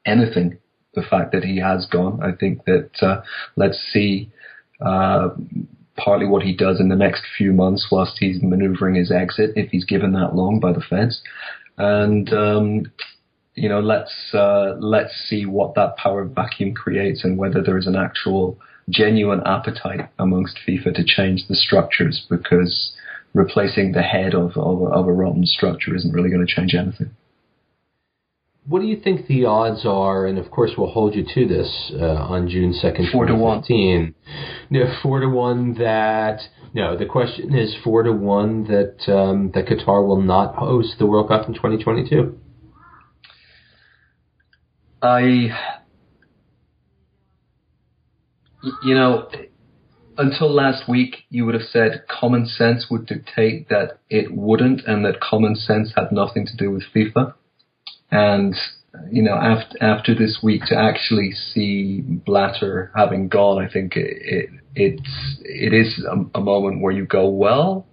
anything. The fact that he has gone. I think that uh, let's see uh, partly what he does in the next few months whilst he's manoeuvring his exit, if he's given that long by the feds, and um, you know let's uh, let's see what that power vacuum creates and whether there is an actual genuine appetite amongst FIFA to change the structures because replacing the head of, of, of a rotten structure isn't really going to change anything. What do you think the odds are? And of course, we'll hold you to this uh, on June second, four to one. No, four to one. That no. The question is four to one that um, that Qatar will not host the World Cup in 2022. I, you know, until last week, you would have said common sense would dictate that it wouldn't, and that common sense had nothing to do with FIFA. And you know, after after this week, to actually see Blatter having gone, I think it, it it's it is a, a moment where you go, well,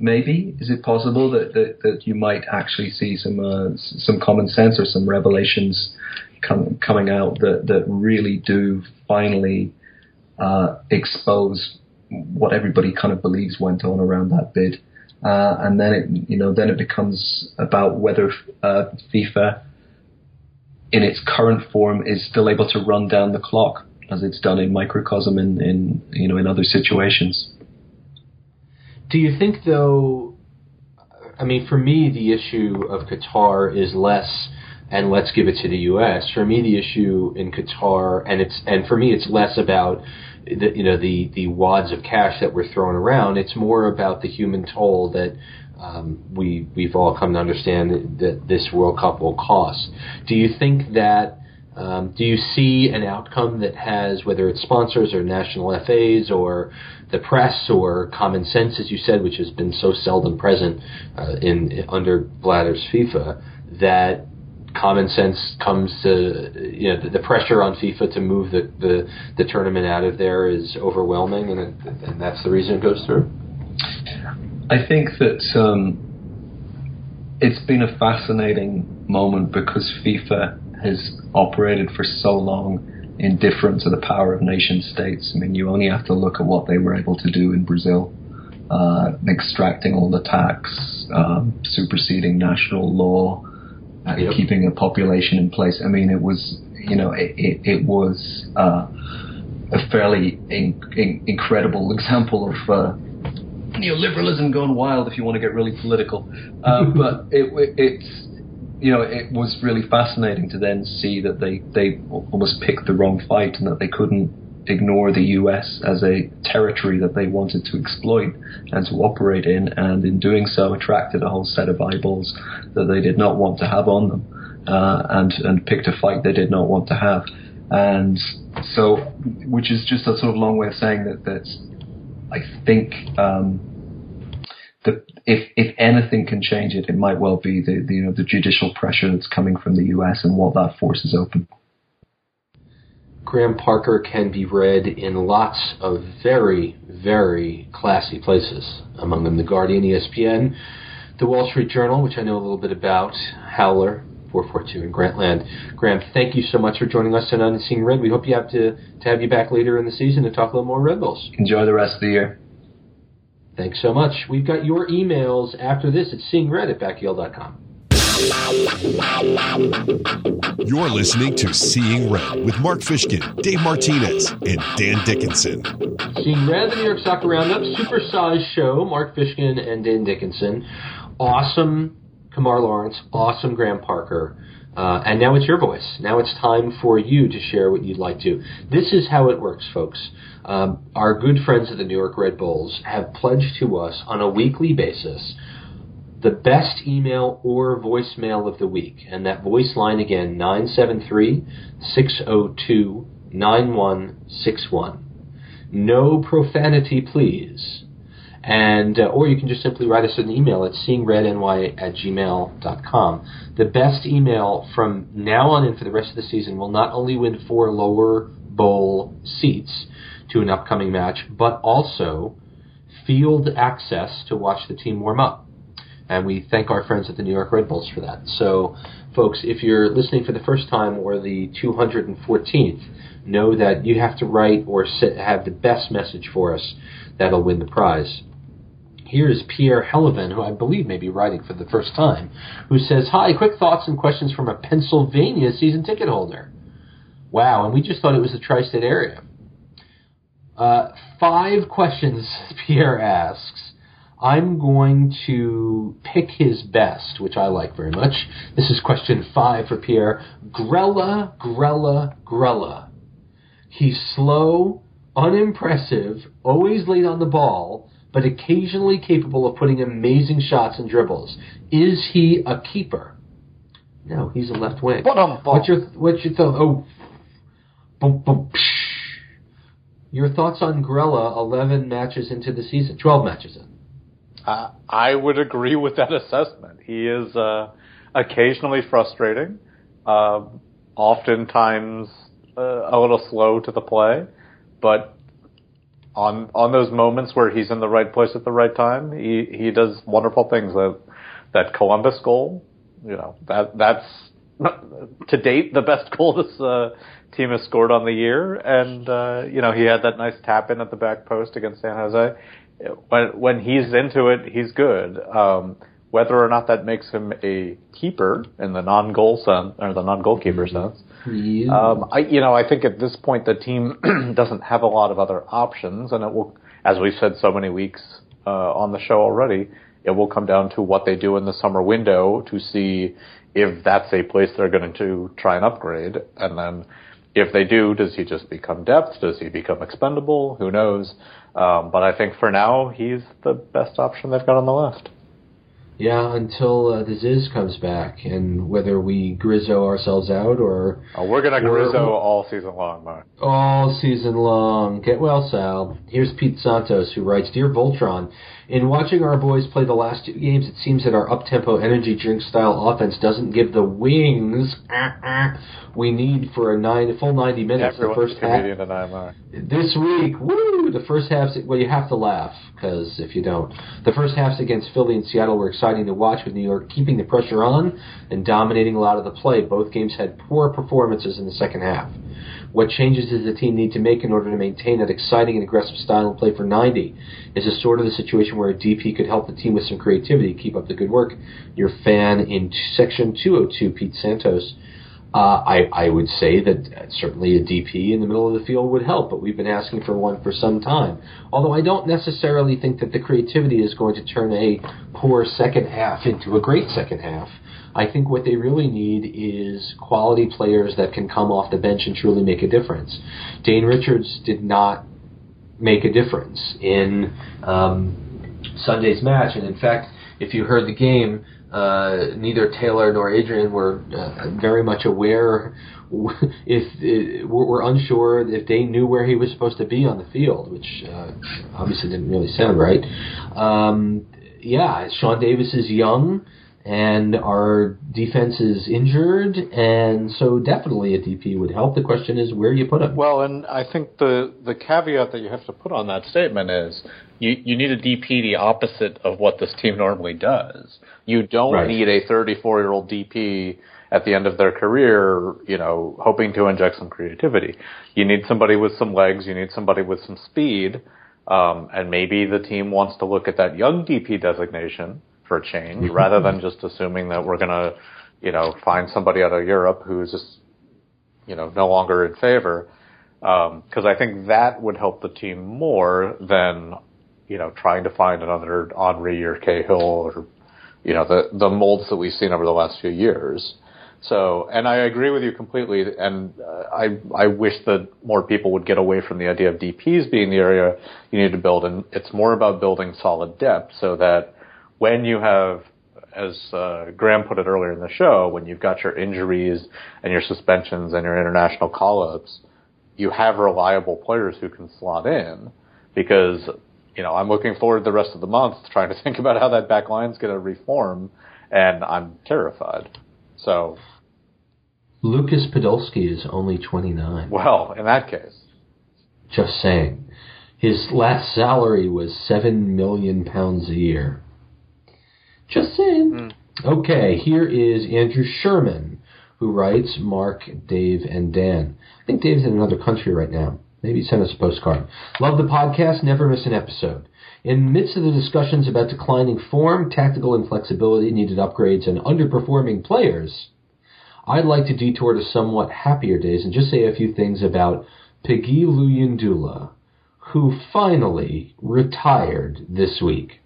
maybe is it possible that that, that you might actually see some uh, some common sense or some revelations com- coming out that that really do finally uh, expose what everybody kind of believes went on around that bid. Uh, and then it, you know, then it becomes about whether uh, FIFA, in its current form, is still able to run down the clock as it's done in microcosm in, in you know in other situations. Do you think, though? I mean, for me, the issue of Qatar is less and let's give it to the U.S. For me, the issue in Qatar, and it's and for me, it's less about the you know the the wads of cash that we're throwing around. It's more about the human toll that um, we we've all come to understand that this World Cup will cost. Do you think that? Um, do you see an outcome that has, whether it's sponsors or national FAs or the press or common sense, as you said, which has been so seldom present uh, in under Blatter's FIFA, that common sense comes to you know the, the, pressure on FIFA to move the, the, the tournament out of there is overwhelming, and, it, and that's the reason it goes through. I think that um, it's been a fascinating moment because FIFA has operated for so long in indifferent to the power of nation states. I mean, you only have to look at what they were able to do in Brazil, uh, extracting all the tax, um, superseding national law uh, yep. keeping a population in place. I mean, it was, you know, it, it, it was uh, a fairly in, in, incredible example of uh, neoliberalism gone wild, if you want to get really political. Uh, but it, it's, you know, it was really fascinating to then see that they, they almost picked the wrong fight and that they couldn't ignore the US as a territory that they wanted to exploit and to operate in, and in doing so, attracted a whole set of eyeballs that they did not want to have on them, uh, and and picked a fight they did not want to have, and so, which is just a sort of long way of saying that that I think. Um, the, if if anything can change it, it might well be the, the you know the judicial pressure that's coming from the U.S. and what that forces open. Graham Parker can be read in lots of very, very classy places, among them The Guardian, ESPN, The Wall Street Journal, which I know a little bit about, Howler, 442 and Grantland. Graham, thank you so much for joining us tonight on Seeing Red. We hope you have to, to have you back later in the season to talk a little more Red Bulls. Enjoy the rest of the year. Thanks so much. We've got your emails after this at seeingred at backheel.com. You're listening to Seeing Red with Mark Fishkin, Dave Martinez, and Dan Dickinson. Seeing Red, the New York Soccer Roundup, supersized show. Mark Fishkin and Dan Dickinson. Awesome Kemar Lawrence, awesome Graham Parker. Uh, and now it's your voice. Now it's time for you to share what you'd like to. This is how it works, folks. Um, our good friends at the New York Red Bulls have pledged to us on a weekly basis the best email or voicemail of the week. And that voice line again, 973 602 9161. No profanity, please. And, uh, or you can just simply write us an email at seeingredny at gmail.com. The best email from now on in for the rest of the season will not only win four lower bowl seats to an upcoming match, but also field access to watch the team warm up and we thank our friends at the New York Red Bulls for that. So, folks, if you're listening for the first time or the 214th, know that you have to write or have the best message for us that'll win the prize. Here is Pierre Helavan, who I believe may be writing for the first time, who says, Hi, quick thoughts and questions from a Pennsylvania season ticket holder. Wow, and we just thought it was the tri state area. Uh, five questions, Pierre asks. I'm going to pick his best, which I like very much. This is question five for Pierre. Grella, Grella, Grella. He's slow, unimpressive, always late on the ball, but occasionally capable of putting amazing shots and dribbles. Is he a keeper? No, he's a left wing. What's your what's your thought? Oh, boom, boom, psh. Your thoughts on Grella? Eleven matches into the season, twelve matches in. Uh, I would agree with that assessment. He is uh, occasionally frustrating, uh, oftentimes uh, a little slow to the play, but on on those moments where he's in the right place at the right time, he he does wonderful things. That that Columbus goal, you know, that that's to date the best goal this uh, team has scored on the year, and uh, you know he had that nice tap in at the back post against San Jose when when he's into it, he's good. Um, whether or not that makes him a keeper in the non-goal sense or the non-goalkeeper sense, yeah. um, I you know I think at this point the team doesn't have a lot of other options, and it will, as we've said so many weeks uh, on the show already, it will come down to what they do in the summer window to see if that's a place they're going to try and upgrade. And then if they do, does he just become depth? Does he become expendable? Who knows? Um, but I think for now, he's the best option they've got on the list. Yeah, until uh, the Ziz comes back, and whether we Grizzo ourselves out or oh, we're gonna Grizzo all season long, Mark. All season long. Get well, Sal. Here's Pete Santos who writes, "Dear Voltron, in watching our boys play the last two games, it seems that our up-tempo energy drink style offense doesn't give the wings we need for a nine full 90 minutes. Everyone's the first half, This week, woo! The first half's well, you have to laugh because if you don't, the first halves against Philly and Seattle were exciting to watch with New York keeping the pressure on and dominating a lot of the play. Both games had poor performances in the second half. What changes does the team need to make in order to maintain that exciting and aggressive style and play for 90? Is this sort of the situation where a DP could help the team with some creativity? Keep up the good work. Your fan in section 202, Pete Santos. Uh, I, I would say that certainly a DP in the middle of the field would help, but we've been asking for one for some time. Although I don't necessarily think that the creativity is going to turn a poor second half into a great second half. I think what they really need is quality players that can come off the bench and truly make a difference. Dane Richards did not make a difference in um, Sunday's match, and in fact, if you heard the game, uh, neither Taylor nor Adrian were uh, very much aware if uh, were unsure if they knew where he was supposed to be on the field, which uh, obviously didn't really sound right. Um, yeah, Sean Davis is young and our defense is injured, and so definitely a DP would help. The question is where you put him. Well, and I think the the caveat that you have to put on that statement is you you need a DP the opposite of what this team normally does. You don't right. need a 34 year old DP at the end of their career, you know, hoping to inject some creativity. You need somebody with some legs. You need somebody with some speed. Um, and maybe the team wants to look at that young DP designation for a change rather than just assuming that we're going to, you know, find somebody out of Europe who's just, you know, no longer in favor. Because um, I think that would help the team more than, you know, trying to find another Henry or Cahill or, you know, the the molds that we've seen over the last few years. So, and I agree with you completely. And uh, I I wish that more people would get away from the idea of DPS being the area you need to build, and it's more about building solid depth so that when you have, as uh, Graham put it earlier in the show, when you've got your injuries and your suspensions and your international call-ups, you have reliable players who can slot in because, you know, I'm looking forward the rest of the month trying to think about how that back line's going to reform and I'm terrified. So. Lukas Podolski is only 29. Well, in that case. Just saying. His last salary was 7 million pounds a year. Just saying. Mm. Okay, here is Andrew Sherman, who writes Mark, Dave, and Dan. I think Dave's in another country right now. Maybe send us a postcard. Love the podcast, never miss an episode. In the midst of the discussions about declining form, tactical inflexibility, needed upgrades, and underperforming players, I'd like to detour to somewhat happier days and just say a few things about Peggy Luyindula, who finally retired this week.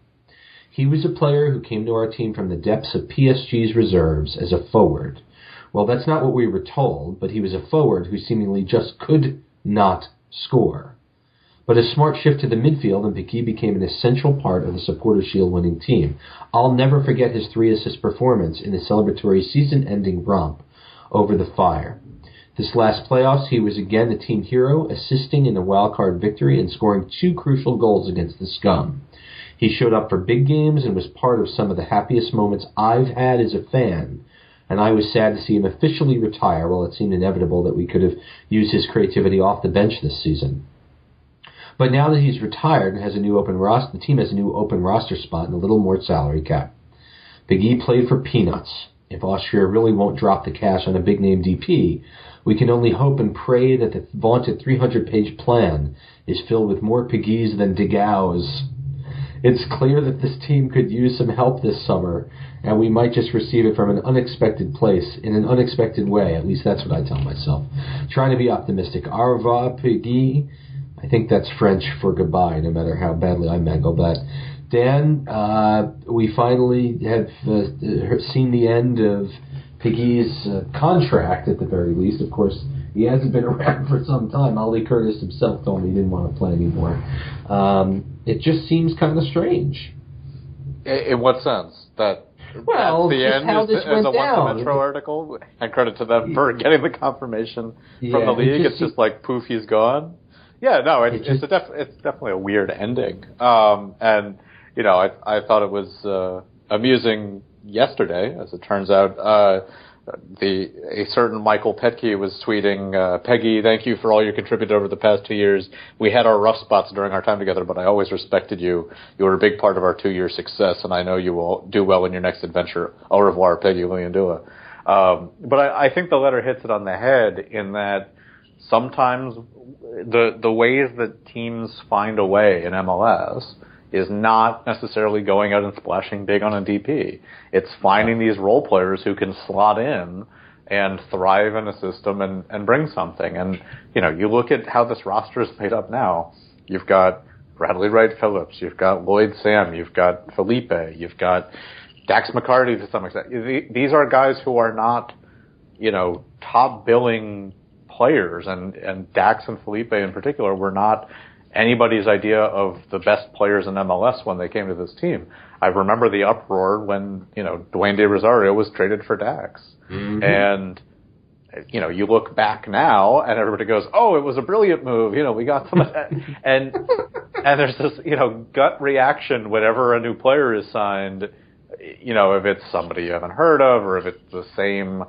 He was a player who came to our team from the depths of PSG's reserves as a forward. Well, that's not what we were told, but he was a forward who seemingly just could not score. But a smart shift to the midfield, and Piquet became an essential part of the Supporter Shield winning team. I'll never forget his three assist performance in the celebratory season ending romp over the Fire. This last playoffs, he was again the team hero, assisting in the wildcard victory and scoring two crucial goals against the Scum. He showed up for big games and was part of some of the happiest moments I've had as a fan. And I was sad to see him officially retire while it seemed inevitable that we could have used his creativity off the bench this season. But now that he's retired and has a new open roster, the team has a new open roster spot and a little more salary cap. Big E played for peanuts. If Austria really won't drop the cash on a big name DP, we can only hope and pray that the vaunted 300 page plan is filled with more Piggies than Degaus it's clear that this team could use some help this summer, and we might just receive it from an unexpected place in an unexpected way. At least that's what I tell myself. Trying to be optimistic. Au revoir, Piggy. I think that's French for goodbye, no matter how badly I mangle that. Dan, uh, we finally have uh, seen the end of Piggy's uh, contract at the very least. Of course, he hasn't been around for some time. Ali Curtis himself told me he didn't want to play anymore. Um, it just seems kind of strange. In what sense? That well, the end how is, this is went a down. Once Metro article, and credit to them for getting the confirmation Yeah, from the it league. just It's just like poof, he's gone. Yeah, no, it, It it's a def- it's definitely a weird ending. Um, and you know, I I thought it was uh, amusing yesterday, as it turns out. Uh, the a certain Michael Petke was tweeting, uh, Peggy, thank you for all you contributed over the past two years. We had our rough spots during our time together, but I always respected you. You were a big part of our two year success, and I know you will do well in your next adventure. Au revoir, Peggy Luyindula. Um, but I, I think the letter hits it on the head in that sometimes the the ways that teams find a way in MLS is not necessarily going out and splashing big on a DP. It's finding these role players who can slot in and thrive in a system and, and bring something. And, you know, you look at how this roster is made up now. You've got Bradley Wright Phillips, you've got Lloyd Sam, you've got Felipe, you've got Dax McCarty to some extent. These are guys who are not, you know, top billing players and, and Dax and Felipe in particular were not anybody's idea of the best players in MLS when they came to this team. I remember the uproar when, you know, Dwayne De Rosario was traded for Dax. Mm-hmm. And, you know, you look back now and everybody goes, oh, it was a brilliant move. You know, we got some, and, and there's this, you know, gut reaction whenever a new player is signed, you know, if it's somebody you haven't heard of or if it's the same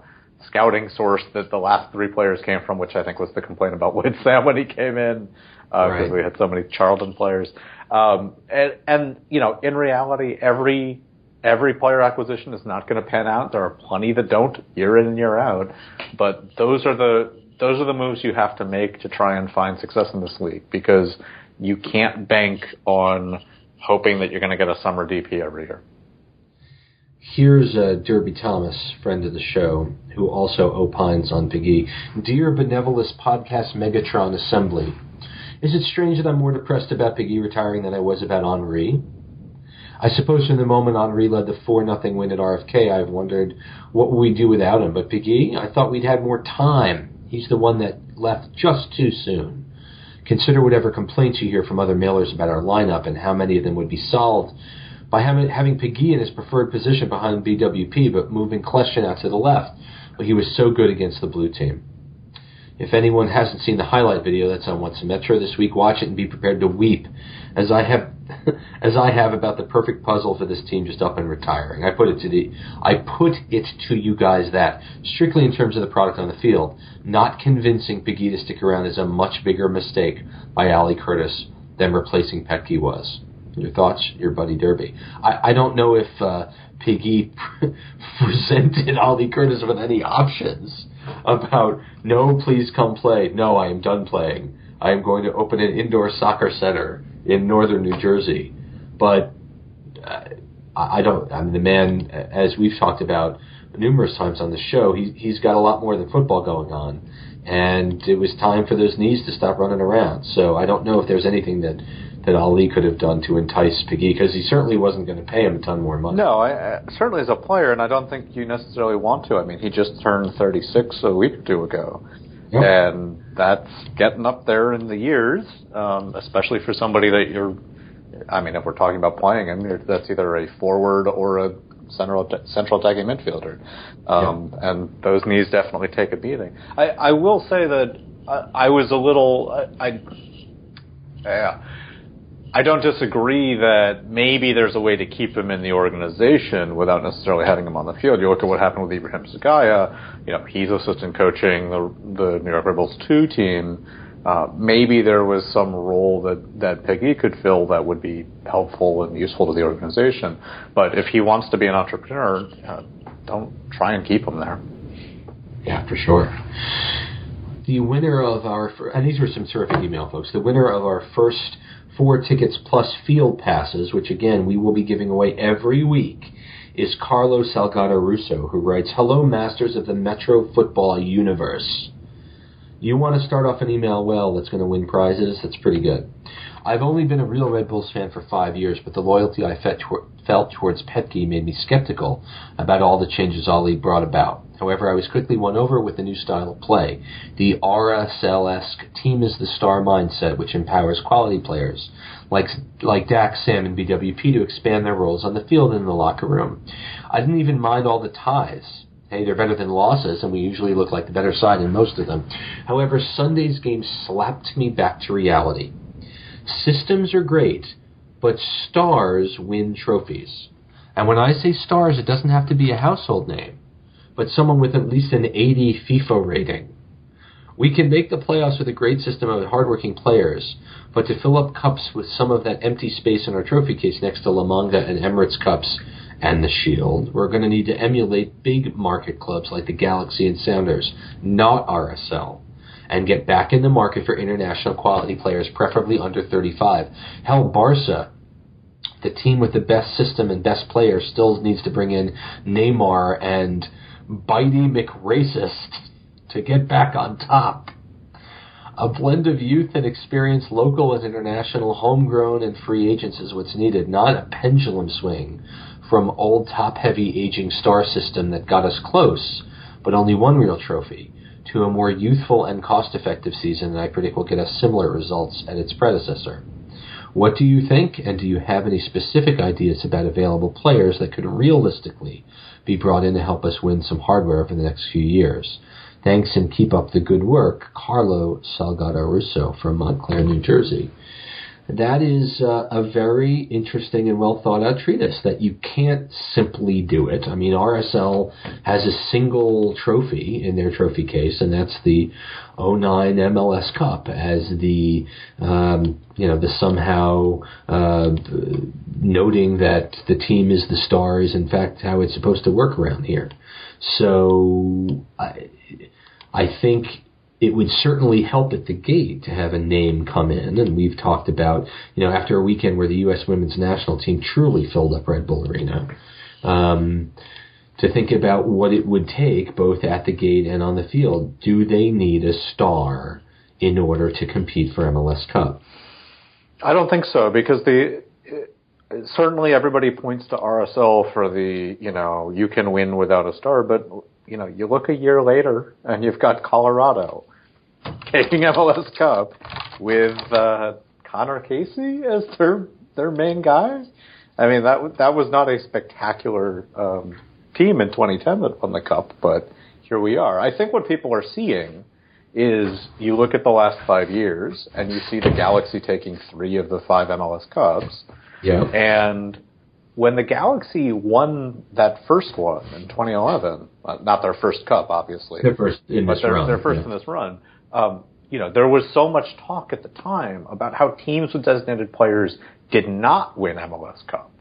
scouting source that the last three players came from, which I think was the complaint about Lloyd Sam when he came in, because Right. we had so many Charlton players. Um, and, and, you know, in reality, every, every player acquisition is not going to pan out. There are plenty that don't year in and year out, but those are the, those are the moves you have to make to try and find success in this league because you can't bank on hoping that you're going to get a summer DP every year. Here's uh, Derby Thomas, friend of the show, who also opines on Piggy. Dear Benevolous Podcast Megatron Assembly, is it strange that I'm more depressed about Piggy retiring than I was about Henry? I suppose from the moment Henry led the 4 0 win at RFK, I've wondered what we would we do without him. But Piggy, I thought we'd had more time. He's the one that left just too soon. Consider whatever complaints you hear from other mailers about our lineup and how many of them would be solved by having, Piggy in his preferred position behind BWP, but moving Kljestan out to the left. But he was so good against the blue team. If anyone hasn't seen the highlight video that's on a Metro this week, watch it and be prepared to weep, as I have, as I have about the perfect puzzle for this team just up and retiring. I put it to the, I put it to you guys that strictly in terms of the product on the field, not convincing Piggy to stick around is a much bigger mistake by Ali Curtis than replacing Petke was. Your thoughts, your buddy Derby. I, I don't know if uh, Piggy presented Ali Curtis with any options about no, please come play. No, I am done playing. I am going to open an indoor soccer center in northern New Jersey. But uh, I don't. I mean, the man, as we've talked about numerous times on the show, he, he's got a lot more than football going on, and it was time for those knees to stop running around. So I don't know if there's anything that that Ali could have done to entice Piggy because he certainly wasn't going to pay him a ton more money. No, I, I, certainly as a player, and I don't think you necessarily want to. I mean, he just turned 36 a week or two ago, Yep. and that's getting up there in the years, um, especially for somebody that you're. I mean, if we're talking about playing him, that's either a forward or a central central attacking midfielder, um, and those knees definitely take a beating. I, I will say that I, I was a little. I, I yeah. I don't disagree that maybe there's a way to keep him in the organization without necessarily having him on the field. You look at what happened with Ibrahim Sekagya. You know, he's assistant coaching the the New York Rebels two team. Uh, maybe there was some role that that Peggy could fill that would be helpful and useful to the organization. But if he wants to be an entrepreneur, uh, don't try and keep him there. Yeah, for sure. The winner of our, and these were some terrific email, folks. The winner of our first four tickets plus field passes, which again we will be giving away every week, is Carlo Salgado Russo, who writes, "Hello, masters of the Metro Football Universe." You want to start off an email well that's going to win prizes? That's pretty good. I've only been a real Red Bulls fan for five years, but the loyalty I felt towards Petke made me skeptical about all the changes Ali brought about. However, I was quickly won over with the new style of play. The RSL-esque team is the star mindset, which empowers quality players like like Dax, Sam, and BWP to expand their roles on the field and in the locker room. I didn't even mind all the ties. Hey, they're better than losses, and we usually look like the better side in most of them. However, Sunday's game slapped me back to reality. Systems are great, but stars win trophies. And when I say stars, it doesn't have to be a household name, but someone with at least an 80 FIFA rating. We can make the playoffs with a great system of hardworking players, but to fill up cups with some of that empty space in our trophy case next to La Manga and Emirates Cups and the Shield, we're going to need to emulate big market clubs like the Galaxy and Sounders, not RSL and get back in the market for international quality players, preferably under 35. Hell, Barca, the team with the best system and best players, still needs to bring in Neymar and Bitey McRacist to get back on top. A blend of youth and experience, local and international, homegrown and free agents is what's needed, not a pendulum swing from old top heavy aging star system that got us close, but only one real trophy to a more youthful and cost effective season that I predict will get us similar results at its predecessor. What do you think, and do you have any specific ideas about available players that could realistically be brought in to help us win some hardware over the next few years? Thanks and keep up the good work, Carlo Salgado Russo from Montclair, New Jersey that is uh, a very interesting and well thought out treatise that you can't simply do it. I mean, RSL has a single trophy in their trophy case, and that's the 09 MLS Cup as the, um, you know, the somehow uh, noting that the team is the star is in fact how it's supposed to work around here. So I, I think it would certainly help at the gate to have a name come in. And we've talked about, you know, after a weekend where the U.S. women's national team truly filled up Red Bull Arena, um, to think about what it would take both at the gate and on the field. Do they need a star in order to compete for MLS Cup? I don't think so because the certainly everybody points to RSL for the you know you can win without a star, but you know you look a year later and you've got Colorado taking MLS Cup with uh, Conor Casey as their their main guy. I mean that that was not a spectacular um, team in 2010 that won the cup, but here we are. I think what people are seeing is you look at the last five years and you see the Galaxy taking three of the five MLS Cups. Yeah. And when the Galaxy won that first one in 2011, uh, not their first cup, obviously, their first in but this their, run, their first yeah. in this run um, you know, there was so much talk at the time about how teams with designated players did not win MLS Cup.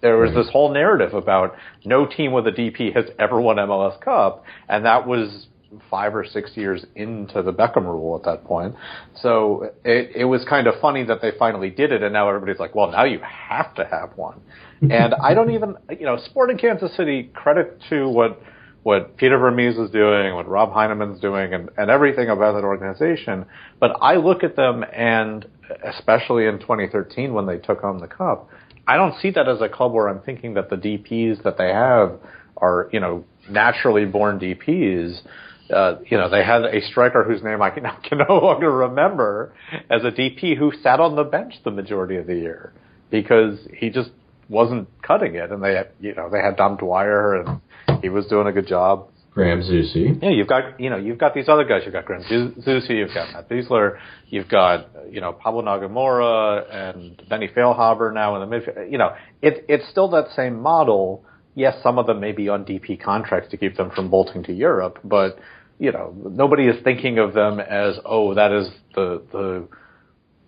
There was Right. this whole narrative about no team with a DP has ever won MLS Cup, and that was five or six years into the Beckham rule at that point. So it, it was kind of funny that they finally did it, and now everybody's like, well, now you have to have one. And I don't even, you know, Sporting Kansas City, credit to what what Peter Vermes is doing, what Robb Heineman's doing, and, and everything about that organization. But I look at them, and especially in 2013 when they took home the cup, I don't see that as a club where I'm thinking that the DPs that they have are, you know, naturally born DPs. Uh, you know, they had a striker whose name I can, can no longer remember as a DP who sat on the bench the majority of the year because he just wasn't cutting it. And they, you know, they had Dom Dwyer and he was doing a good job. Graham Zusi. Yeah, you've got you know you've got these other guys. You've got Graham Zusi, you've got Matt Besler, you've got you know Paulo Nagamura and Benny Feilhaber now in the midfield. You know, it, it's still that same model. Yes, some of them may be on DP contracts to keep them from bolting to Europe, but you know nobody is thinking of them as oh that is the the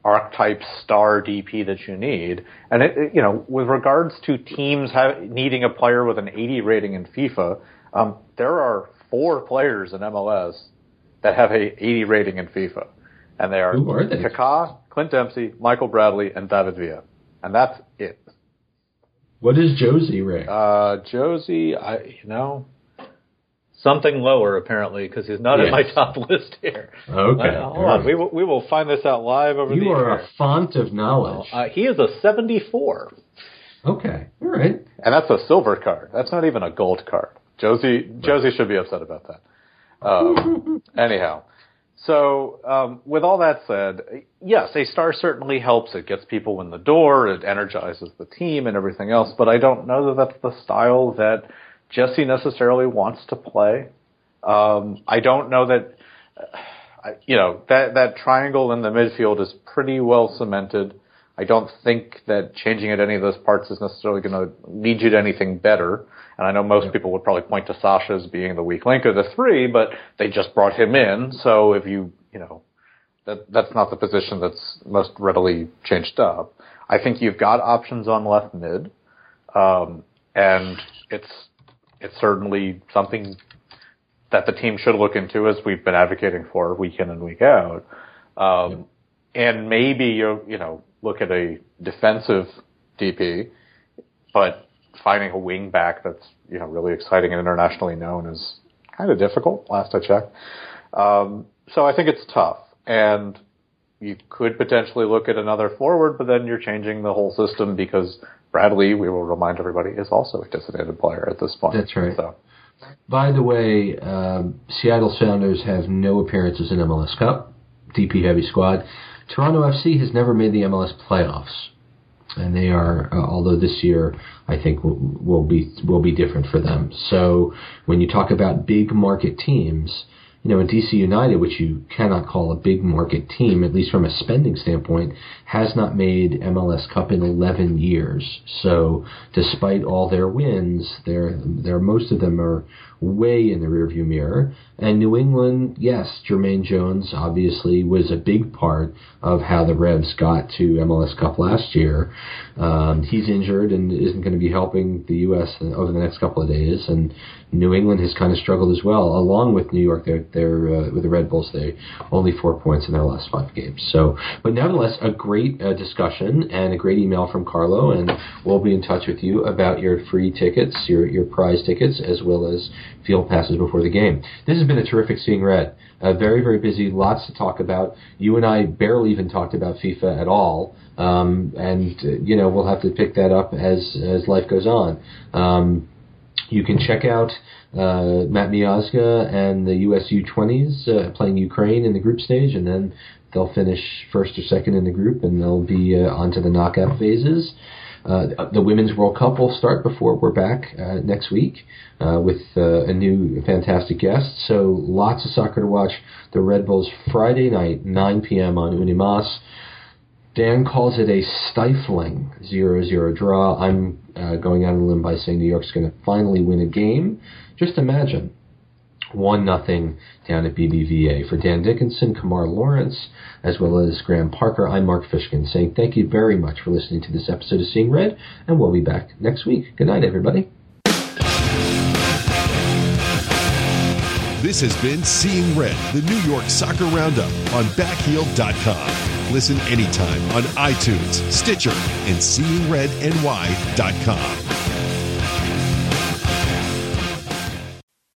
archetype star DP that you need. And it, you know, with regards to teams have, needing a player with an 80 rating in FIFA, um, there are four players in MLS that have a 80 rating in FIFA, and they are, Who are they? Kaká, Clint Dempsey, Michael Bradley, and David Villa, and that's it. What is Jozy Ray? Uh, Jozy, I you know, something lower apparently because he's not in my top list here. Okay. Uh, hold on, we will we will find this out live over the You the are air. a font of knowledge. Uh, he is a 74, Okay. All right. and that's a silver card. That's not even a gold card. Jozy Jozy should be upset about that. Um, anyhow, so um, with all that said, yes, a star certainly helps. It gets people in the door. It energizes the team and everything else. But I don't know that that's the style that Jesse necessarily wants to play. Um, I don't know that. You know that that triangle in the midfield is pretty well cemented. I don't think that changing at any of those parts is necessarily going to lead you to anything better. And I know most people would probably point to Sacha as being the weak link of the three, but they just brought him in. So if you, you know, that that's not the position that's most readily changed up. I think you've got options on left mid, um, and it's it's certainly something that the team should look into as we've been advocating for week in and week out. Um, And maybe you you know look at a defensive DP, but finding a wing back that's you know really exciting and internationally known is kind of difficult. Last I checked, um, so I think it's tough, and you could potentially look at another forward, but then you're changing the whole system because Bradley, we will remind everybody, is also a designated player at this point. That's right. So By the way, um, Seattle Sounders have no appearances in MLS Cup, DP heavy squad. Toronto FC has never made the MLS playoffs, and they are. Uh, although this year, I think will, will be will be different for them. So when you talk about big market teams, you know, in DC United, which you cannot call a big market team, at least from a spending standpoint, has not made MLS Cup in 11 years. So, despite all their wins, their, their most of them are way in the rearview mirror. And New England, yes, Jermaine Jones obviously was a big part of how the Revs got to MLS Cup last year. Um, he's injured and isn't going to be helping the U.S. over the next couple of days. And New England has kind of struggled as well, along with New York. They're, they're uh, with the Red Bulls. They only four points in their last five games. So, but nevertheless, a great uh, discussion and a great email from Carlo, and we'll be in touch with you about your free tickets, your your prize tickets, as well as field passes before the game. This has been a terrific seeing red. Uh, very very busy, lots to talk about. You and I barely even talked about FIFA at all. Um, and uh, you know we'll have to pick that up as as life goes on. Um, you can check out uh, Matt Miazga and the US U20s uh, playing Ukraine in the group stage, and then they'll finish first or second in the group, and they'll be uh, onto the knockout phases. Uh, the Women's World Cup will start before we're back uh, next week uh, with uh, a new fantastic guest. So lots of soccer to watch. The Red Bulls Friday night, 9 p.m. on Unimas. Dan calls it a stifling 0-0 draw. I'm uh, going out on a limb by saying New York's going to finally win a game. Just imagine. 1 nothing down at BBVA. For Dan Dickinson, Kemar Lawrence, as well as Graham Parker, I'm Mark Fishkin saying thank you very much for listening to this episode of Seeing Red, and we'll be back next week. Good night, everybody. This has been Seeing Red, the New York Soccer Roundup on backheel.com. Listen anytime on iTunes, Stitcher, and seeingredny.com.